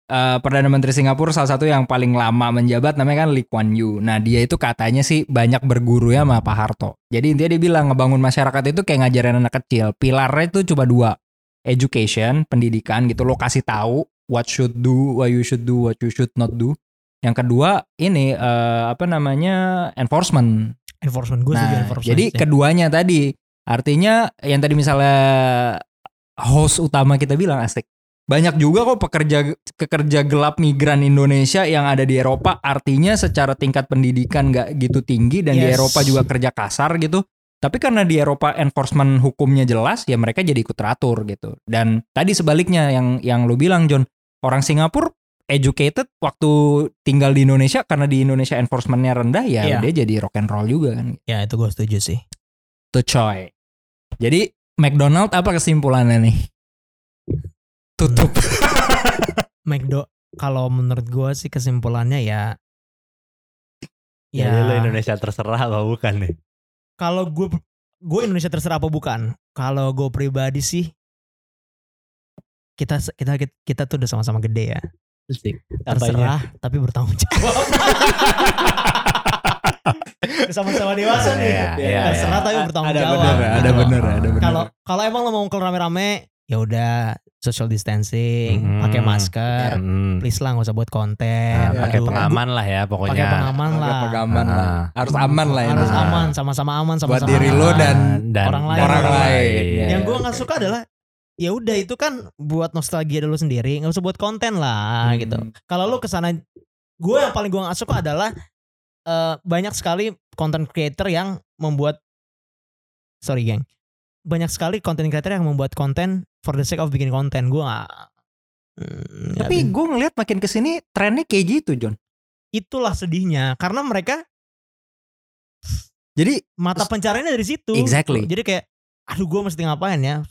Speaker 3: eh, Perdana Menteri Singapura salah satu yang paling lama menjabat namanya kan Lee Kuan Yew. Nah dia itu katanya sih banyak berguru ya sama Pak Harto. Jadi intinya dia bilang ngebangun masyarakat itu kayak ngajarin anak kecil. Pilarnya itu cuma dua. Education, pendidikan gitu. Lo kasih tahu what should do, what you should do, what you should not do. Yang kedua ini eh, apa namanya enforcement.
Speaker 2: Enforcement gue
Speaker 3: Nah,
Speaker 2: enforcement.
Speaker 3: jadi
Speaker 2: sih.
Speaker 3: keduanya tadi artinya yang tadi misalnya host utama kita bilang asik. Banyak juga kok pekerja pekerja gelap migran Indonesia yang ada di Eropa artinya secara tingkat pendidikan nggak gitu tinggi dan di
Speaker 2: Yes.
Speaker 3: Eropa juga kerja kasar gitu. Tapi karena di Eropa enforcement hukumnya jelas ya mereka jadi ikut teratur gitu. Dan tadi sebaliknya yang yang lu bilang John, orang Singapura educated waktu tinggal di Indonesia karena di Indonesia enforcementnya rendah ya
Speaker 2: Iya.
Speaker 3: dia jadi rock and roll juga kan
Speaker 2: ya itu gue setuju sih.
Speaker 3: tuh coy. Jadi McDonald apa kesimpulannya nih? Tutup.
Speaker 2: McDo kalau menurut gue sih kesimpulannya ya
Speaker 1: Ya,
Speaker 2: ya
Speaker 1: lu Indonesia terserah apa bukan nih?
Speaker 2: kalau gue gue Indonesia terserah apa bukan kalau gue pribadi sih kita kita kita tuh udah sama-sama gede ya terserah tapi bertanggung jawab sama-sama dewasa nih
Speaker 1: iya,
Speaker 2: terserah
Speaker 1: iya.
Speaker 2: tapi bertanggung
Speaker 3: ada
Speaker 2: jawab
Speaker 3: bener,
Speaker 2: gitu
Speaker 3: ada
Speaker 2: loh.
Speaker 3: bener, ada bener.
Speaker 2: kalau kalau emang lo mau ngumpul rame-rame ya udah social distancing
Speaker 1: Hmm.
Speaker 2: pakai masker
Speaker 1: Hmm.
Speaker 2: please lah gak usah buat konten
Speaker 1: Nah, pakai
Speaker 2: Aduh,
Speaker 1: pengaman lah ya pokoknya.
Speaker 2: pakai pengaman lah
Speaker 3: pengaman lah.
Speaker 1: Ah.
Speaker 3: Harus aman lah ya.
Speaker 2: harus
Speaker 1: Nah.
Speaker 2: aman sama-sama aman
Speaker 3: Buat
Speaker 2: sama-sama
Speaker 3: diri lo
Speaker 2: aman.
Speaker 3: dan
Speaker 2: orang lain.
Speaker 3: orang lain.
Speaker 1: Iya.
Speaker 2: yang gue nggak suka adalah ya udah itu kan buat nostalgia dulu sendiri nggak usah buat konten lah
Speaker 3: Hmm.
Speaker 2: gitu kalau lu ke sana gue yang paling gue nggak suka adalah eh, banyak sekali content creator yang membuat sorry geng banyak sekali content creator yang membuat konten for the sake of bikin konten gue nggak Hmm,
Speaker 3: Tapi gue ngeliat makin ke sini trennya kayak gitu John.
Speaker 2: itulah sedihnya karena mereka
Speaker 3: Jadi
Speaker 2: mata pencariannya dari situ
Speaker 3: Exactly.
Speaker 2: jadi kayak aduh gue mesti ngapain ya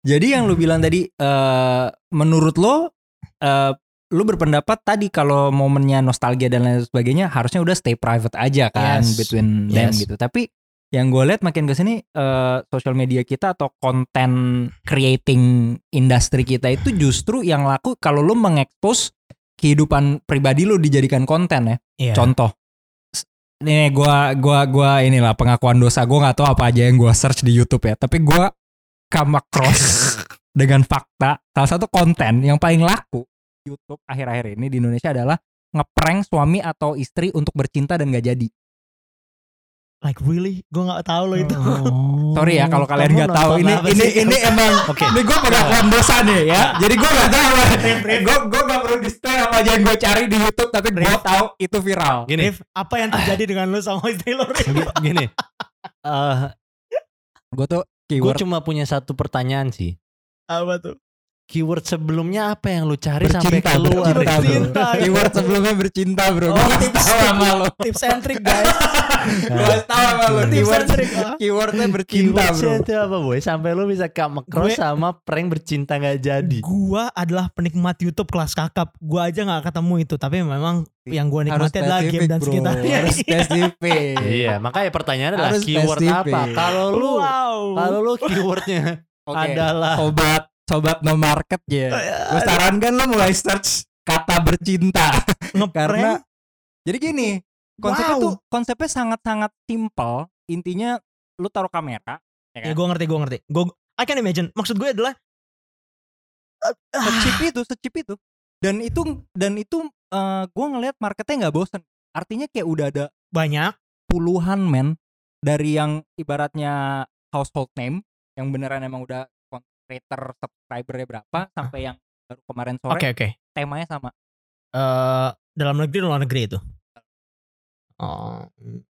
Speaker 3: Jadi yang lu bilang tadi eh menurut lo eh lu berpendapat tadi kalau momennya nostalgia dan lain sebagainya harusnya udah stay private aja kan
Speaker 2: Yes.
Speaker 3: between them
Speaker 2: Yes.
Speaker 3: gitu. Tapi yang gue lihat makin ke sini eh sosial media kita atau konten creating industri kita itu justru yang laku kalau lu mengekspos kehidupan pribadi lu dijadikan konten ya.
Speaker 2: Iya.
Speaker 3: Contoh ini gua gua gua inilah pengakuan dosa gua nggak tahu apa aja yang gua search di YouTube ya tapi gua come across dengan fakta salah satu konten yang paling laku YouTube akhir-akhir ini di Indonesia adalah ngeprank suami atau istri untuk bercinta dan gak jadi.
Speaker 2: Like really gue nggak tahu lo itu
Speaker 3: Sorry ya kalau kalian nggak tahu ini ini
Speaker 2: sih?
Speaker 3: ini emang
Speaker 1: Oke.
Speaker 3: ini gue pengakuan dosa nih ya. Jadi gue nggak tahu. Gue gue nggak perlu di stay apa aja yang gue cari di YouTube tapi gue tahu itu viral.
Speaker 1: Gini,
Speaker 2: Rif, apa yang terjadi dengan lu sama istri lo
Speaker 1: gini. Eh,
Speaker 3: Gue tuh
Speaker 1: gue
Speaker 3: keyword
Speaker 1: cuma punya satu pertanyaan sih.
Speaker 2: apa tuh
Speaker 1: Keyword sebelumnya apa yang lu cari sampai
Speaker 3: bercinta,
Speaker 1: keluar?
Speaker 3: bercinta, bro.
Speaker 2: Bercinta.
Speaker 3: Keyword sebelumnya bercinta bro.
Speaker 2: Oh,
Speaker 3: Gue
Speaker 2: tips,
Speaker 3: sama lo.
Speaker 2: tips and trick guys
Speaker 3: Gue kasih tahu lo.
Speaker 2: tips
Speaker 3: Keyword keywordnya bercinta bro.
Speaker 1: Keywordnya itu apa boy? Sampai lu bisa come across
Speaker 2: Gue-
Speaker 1: sama prank bercinta nggak jadi.
Speaker 2: gua adalah penikmat YouTube kelas kakap gua aja nggak ketemu itu tapi memang yang gua
Speaker 3: Harus
Speaker 2: nikmati adalah game dan
Speaker 3: bro.
Speaker 2: sekitarnya
Speaker 3: Harus spesifik.
Speaker 1: Iya, makanya pertanyaannya adalah
Speaker 3: Harus
Speaker 1: keyword
Speaker 3: spesifik.
Speaker 1: apa? Kalau lu
Speaker 2: wow
Speaker 1: kalau lu keywordnya adalah
Speaker 3: sobat sobat no market ya. Gue sarankan lo mulai search kata bercinta
Speaker 2: ngeprank
Speaker 3: karena jadi gini konsepnya
Speaker 2: Wow.
Speaker 3: tuh konsepnya sangat-sangat simpel intinya lu taruh kamera
Speaker 2: ya gua ngerti gua ngerti gua I can imagine maksud gue adalah Ah.
Speaker 3: secip itu secip itu dan itu dan itu eh gue ngelihat marketnya nggak bosen artinya kayak udah ada
Speaker 2: banyak
Speaker 3: puluhan men dari yang ibaratnya household name yang beneran emang udah creator subscribernya berapa sampai yang baru kemarin sore
Speaker 2: Oke oke.
Speaker 3: temanya sama.
Speaker 2: Eh, dalam negeri luar negeri itu. Oh,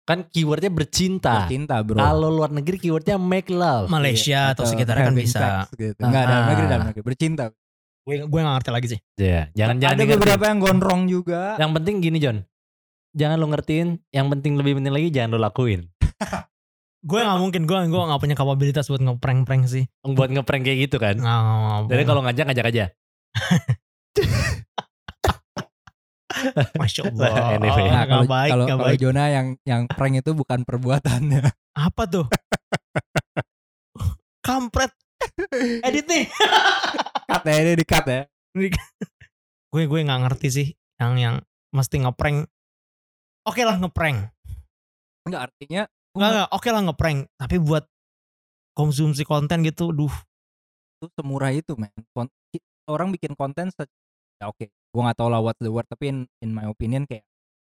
Speaker 1: Kan keywordnya bercinta.
Speaker 3: Cinta bro.
Speaker 1: Kalau luar negeri keywordnya make love.
Speaker 2: Malaysia atau sekitarnya kan bisa.
Speaker 3: sex Gitu. Enggak dalam
Speaker 2: Ah.
Speaker 3: negeri dalam negeri bercinta.
Speaker 2: Gue gue gak ngerti lagi sih.
Speaker 1: Iya, jangan jangan
Speaker 3: Ada
Speaker 1: dimengerti.
Speaker 3: beberapa yang gondrong juga.
Speaker 1: Yang penting gini John. Jangan lo ngertiin, yang penting lebih penting lagi jangan lo lakuin.
Speaker 2: Gue gak mungkin, gue gue gak punya kapabilitas buat ngeprank-prank sih.
Speaker 1: Buat ngeprank kayak gitu kan.
Speaker 2: Nggak,
Speaker 1: Jadi kalau ngajak ngajak aja.
Speaker 2: Masya Allah.
Speaker 1: Anyway.
Speaker 3: Nah, kalau
Speaker 2: nggak baik,
Speaker 3: kalau
Speaker 2: baik.
Speaker 3: Jona yang yang prank itu bukan perbuatannya.
Speaker 2: Apa tuh? Kampret. Edit nih.
Speaker 3: cut ya ini di cut ya.
Speaker 2: gue gue nggak ngerti sih yang yang mesti ngeprank. Oke lah ngeprank.
Speaker 3: Enggak artinya
Speaker 2: Enggak enggak, oke lah ngeprank. Tapi buat konsumsi konten gitu, duh.
Speaker 3: itu semurah itu men orang bikin konten se- ya oke gua nggak tahu lah what's the word tapi in, in my opinion kayak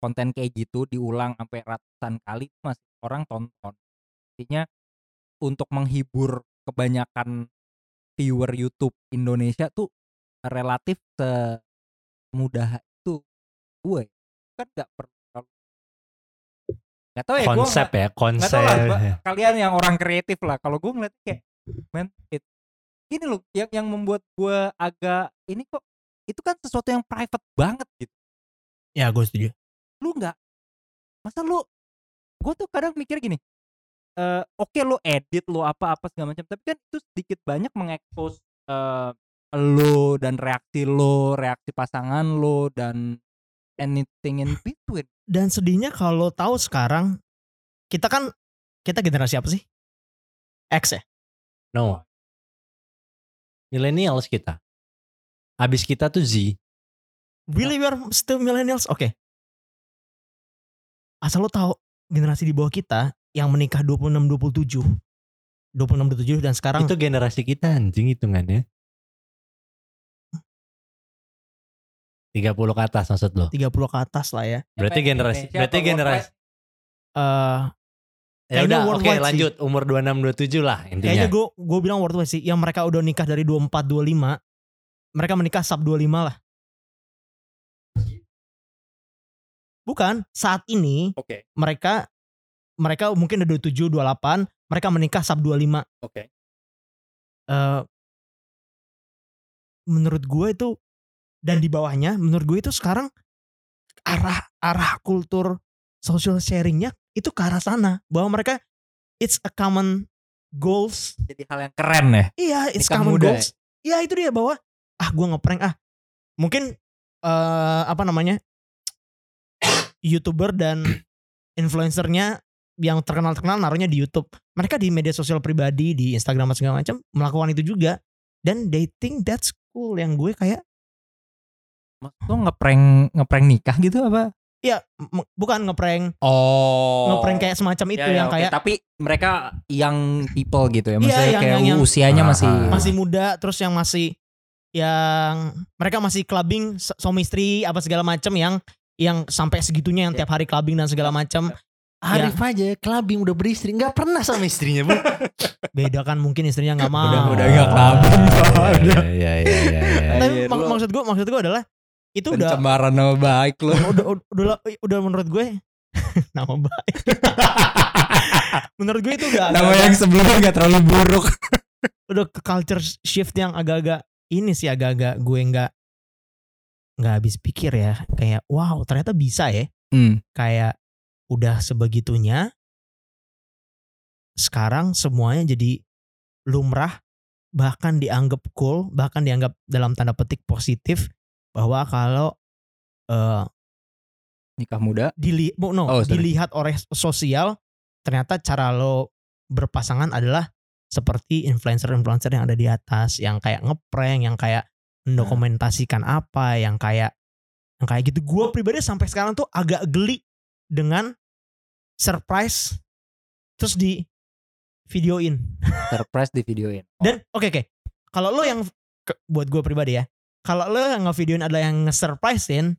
Speaker 3: konten kayak gitu diulang sampai ratusan kali masih orang tonton artinya untuk menghibur kebanyakan viewer YouTube Indonesia tuh relatif semudah itu gue kan nggak perlu nggak tahu ya gua
Speaker 1: konsep
Speaker 3: nggak-
Speaker 1: ya, konsep.
Speaker 3: lah Mbak. kalian yang orang kreatif lah kalau gue ngeliat kayak man it gini loh yang yang membuat gue agak ini kok itu kan sesuatu yang private banget gitu
Speaker 2: Ya gue setuju.
Speaker 3: lu nggak masa lu gue tuh kadang mikir gini eh oke lu edit lu apa apa segala macam tapi kan itu sedikit banyak mengekspos eh lu dan reaksi lu reaksi pasangan lu dan anything in between
Speaker 2: Dan sedihnya kalau tahu sekarang kita kan kita generasi apa sih? X ya.
Speaker 1: No. Millennials kita. Abis kita tuh Z.
Speaker 2: Really we are still millennials? Oke. Asal lo tahu generasi di bawah kita yang menikah 26 27. 26 27 dan sekarang
Speaker 1: Itu generasi kita anjing hitungannya. 30 ke atas maksud lo.
Speaker 2: 30 ke atas lah ya.
Speaker 1: Berarti generasi
Speaker 3: Indonesia
Speaker 1: berarti generasi.
Speaker 2: Eh
Speaker 1: Ya
Speaker 2: Kayaknya
Speaker 1: udah, oke
Speaker 2: sih.
Speaker 1: lanjut umur 26 27 lah
Speaker 2: kayaknya
Speaker 1: intinya.
Speaker 2: gue gue bilang worldwide sih yang mereka udah nikah dari 24 25 mereka menikah sub 25 lah. Bukan, saat ini
Speaker 3: Oke.
Speaker 2: mereka mereka mungkin udah 27 28, mereka menikah sub 25.
Speaker 3: Oke.
Speaker 2: eh menurut gue itu dan di bawahnya menurut gue itu sekarang arah arah kultur social sharingnya itu ke arah sana bahwa mereka it's a common goals
Speaker 3: jadi hal yang keren ya
Speaker 2: iya it's
Speaker 3: Nikah
Speaker 2: common
Speaker 3: muda
Speaker 2: goals iya itu dia bahwa ah gue ngeprank ah. Mungkin eh apa namanya youtuber dan influencernya yang terkenal terkenal naruhnya di YouTube. Mereka di media sosial pribadi di Instagram dan segala macam melakukan itu juga. Dan they think that's cool. Yang gue kayak
Speaker 3: Maksud lo ngeprank ngeprank nikah gitu apa?
Speaker 2: Ya bukan ngeprank.
Speaker 3: Oh.
Speaker 2: Ngeprank kayak semacam itu yang kayak
Speaker 3: tapi mereka young people gitu ya
Speaker 2: Iya,
Speaker 3: maksudnya
Speaker 2: yang-
Speaker 3: kayak
Speaker 2: yang- yang-
Speaker 3: usianya
Speaker 1: Ah,
Speaker 3: masih
Speaker 2: masih muda terus yang masih yang mereka masih clubbing su- suami istri apa segala macam yang yang sampai segitunya yang
Speaker 3: Iya.
Speaker 2: tiap hari clubbing dan segala macam
Speaker 1: Arif aja clubbing udah beristri nggak pernah sama istrinya bu.
Speaker 2: beda kan mungkin istrinya nggak mau
Speaker 3: Udah- udah nggak clubbing,
Speaker 1: Iya iya iya iya. iya.
Speaker 2: tapi mak- maksud gue maksud gue adalah itu udah
Speaker 3: pencemaran nama baik lo
Speaker 2: udah, udah, udah, udah menurut gue nama baik. menurut gue itu udah
Speaker 3: nama
Speaker 2: agak,
Speaker 3: yang sebelumnya nggak terlalu buruk
Speaker 2: udah ke culture shift yang agak-agak ini sih agak-agak gue nggak nggak habis pikir ya kayak wow ternyata bisa ya
Speaker 3: hmm.
Speaker 2: kayak udah sebegitunya sekarang semuanya jadi lumrah bahkan dianggap cool bahkan dianggap dalam tanda petik positif bahwa kalau eh,
Speaker 3: nikah muda
Speaker 2: dili no,
Speaker 3: Oh, sorry.
Speaker 2: dilihat oleh sosial ternyata cara lo berpasangan adalah seperti influencer-influencer yang ada di atas yang kayak ngeprank yang kayak mendokumentasikan apa yang kayak yang kayak gitu. Gue pribadi sampai sekarang tuh agak geli dengan surprise terus di videoin.
Speaker 3: Surprise di videoin.
Speaker 2: Dan oke oke. Kalau lo yang ke- buat gue pribadi ya kalau lo yang ngevideoin adalah yang nge-surprisein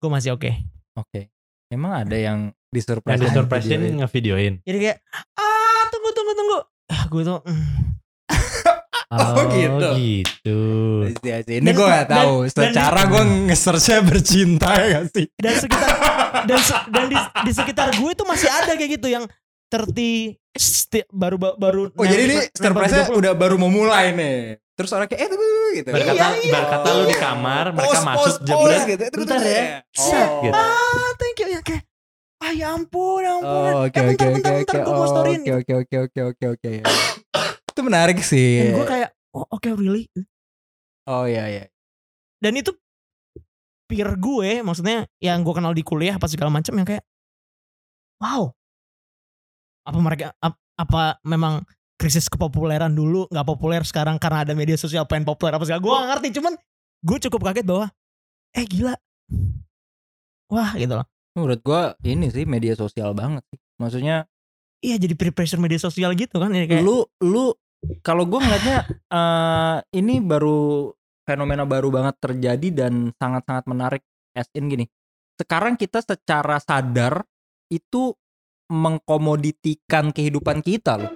Speaker 2: gue masih oke.
Speaker 3: Oke. Emang ada yang di
Speaker 1: Yang
Speaker 3: surprise
Speaker 1: di surprisein ngevideoin.
Speaker 2: Jadi kayak ah. Ah gue tuh mm.
Speaker 3: Oh, gitu.
Speaker 1: gitu.
Speaker 3: Sih, Ini gue gak tahu.
Speaker 2: dan-
Speaker 3: Secara gue nge-searchnya bercinta ya gak sih?
Speaker 2: dan sekitar dan se- dan di, di sekitar gue tuh masih ada kayak gitu yang 30 sti- baru baru
Speaker 3: Oh jadi ini surprise-nya
Speaker 2: nempel 30.
Speaker 3: udah baru mau mulai nih. Terus orang kayak eh tuh gitu.
Speaker 1: Ibarat kata,
Speaker 2: Iya, iya.
Speaker 1: ibarat kata lu di kamar, mereka masuk jebret.
Speaker 3: gitu. Itu Bentar
Speaker 1: ya.
Speaker 2: Set.
Speaker 3: Oh.
Speaker 1: Gitu.
Speaker 2: ah thank you ya kayak ah ya ampun ya ampun
Speaker 3: Oh, oke
Speaker 2: eh,
Speaker 3: oke
Speaker 2: bentar,
Speaker 3: oke
Speaker 2: bentar,
Speaker 3: oke.
Speaker 2: bentar, gue mau
Speaker 3: Oh,
Speaker 2: storyin
Speaker 3: Oke oke oke oke oke oke. Itu menarik
Speaker 2: dan
Speaker 3: sih.
Speaker 2: gue kayak oh oke really
Speaker 3: Oh iya iya.
Speaker 2: dan itu peer gue maksudnya yang gue kenal di kuliah apa segala macam yang kayak wow apa mereka ap- apa memang krisis kepopuleran dulu nggak populer sekarang karena ada media sosial pengen populer apa segala gue gak ngerti cuman gue cukup kaget bahwa eh gila wah gitu loh
Speaker 3: Menurut gua ini sih media sosial banget sih. Maksudnya
Speaker 2: iya jadi peer pressure media sosial gitu kan Jadi kayak
Speaker 3: lu lu kalau gue ngeliatnya eh ini baru fenomena baru banget terjadi dan sangat-sangat menarik as in gini sekarang kita secara sadar itu mengkomoditikan kehidupan kita loh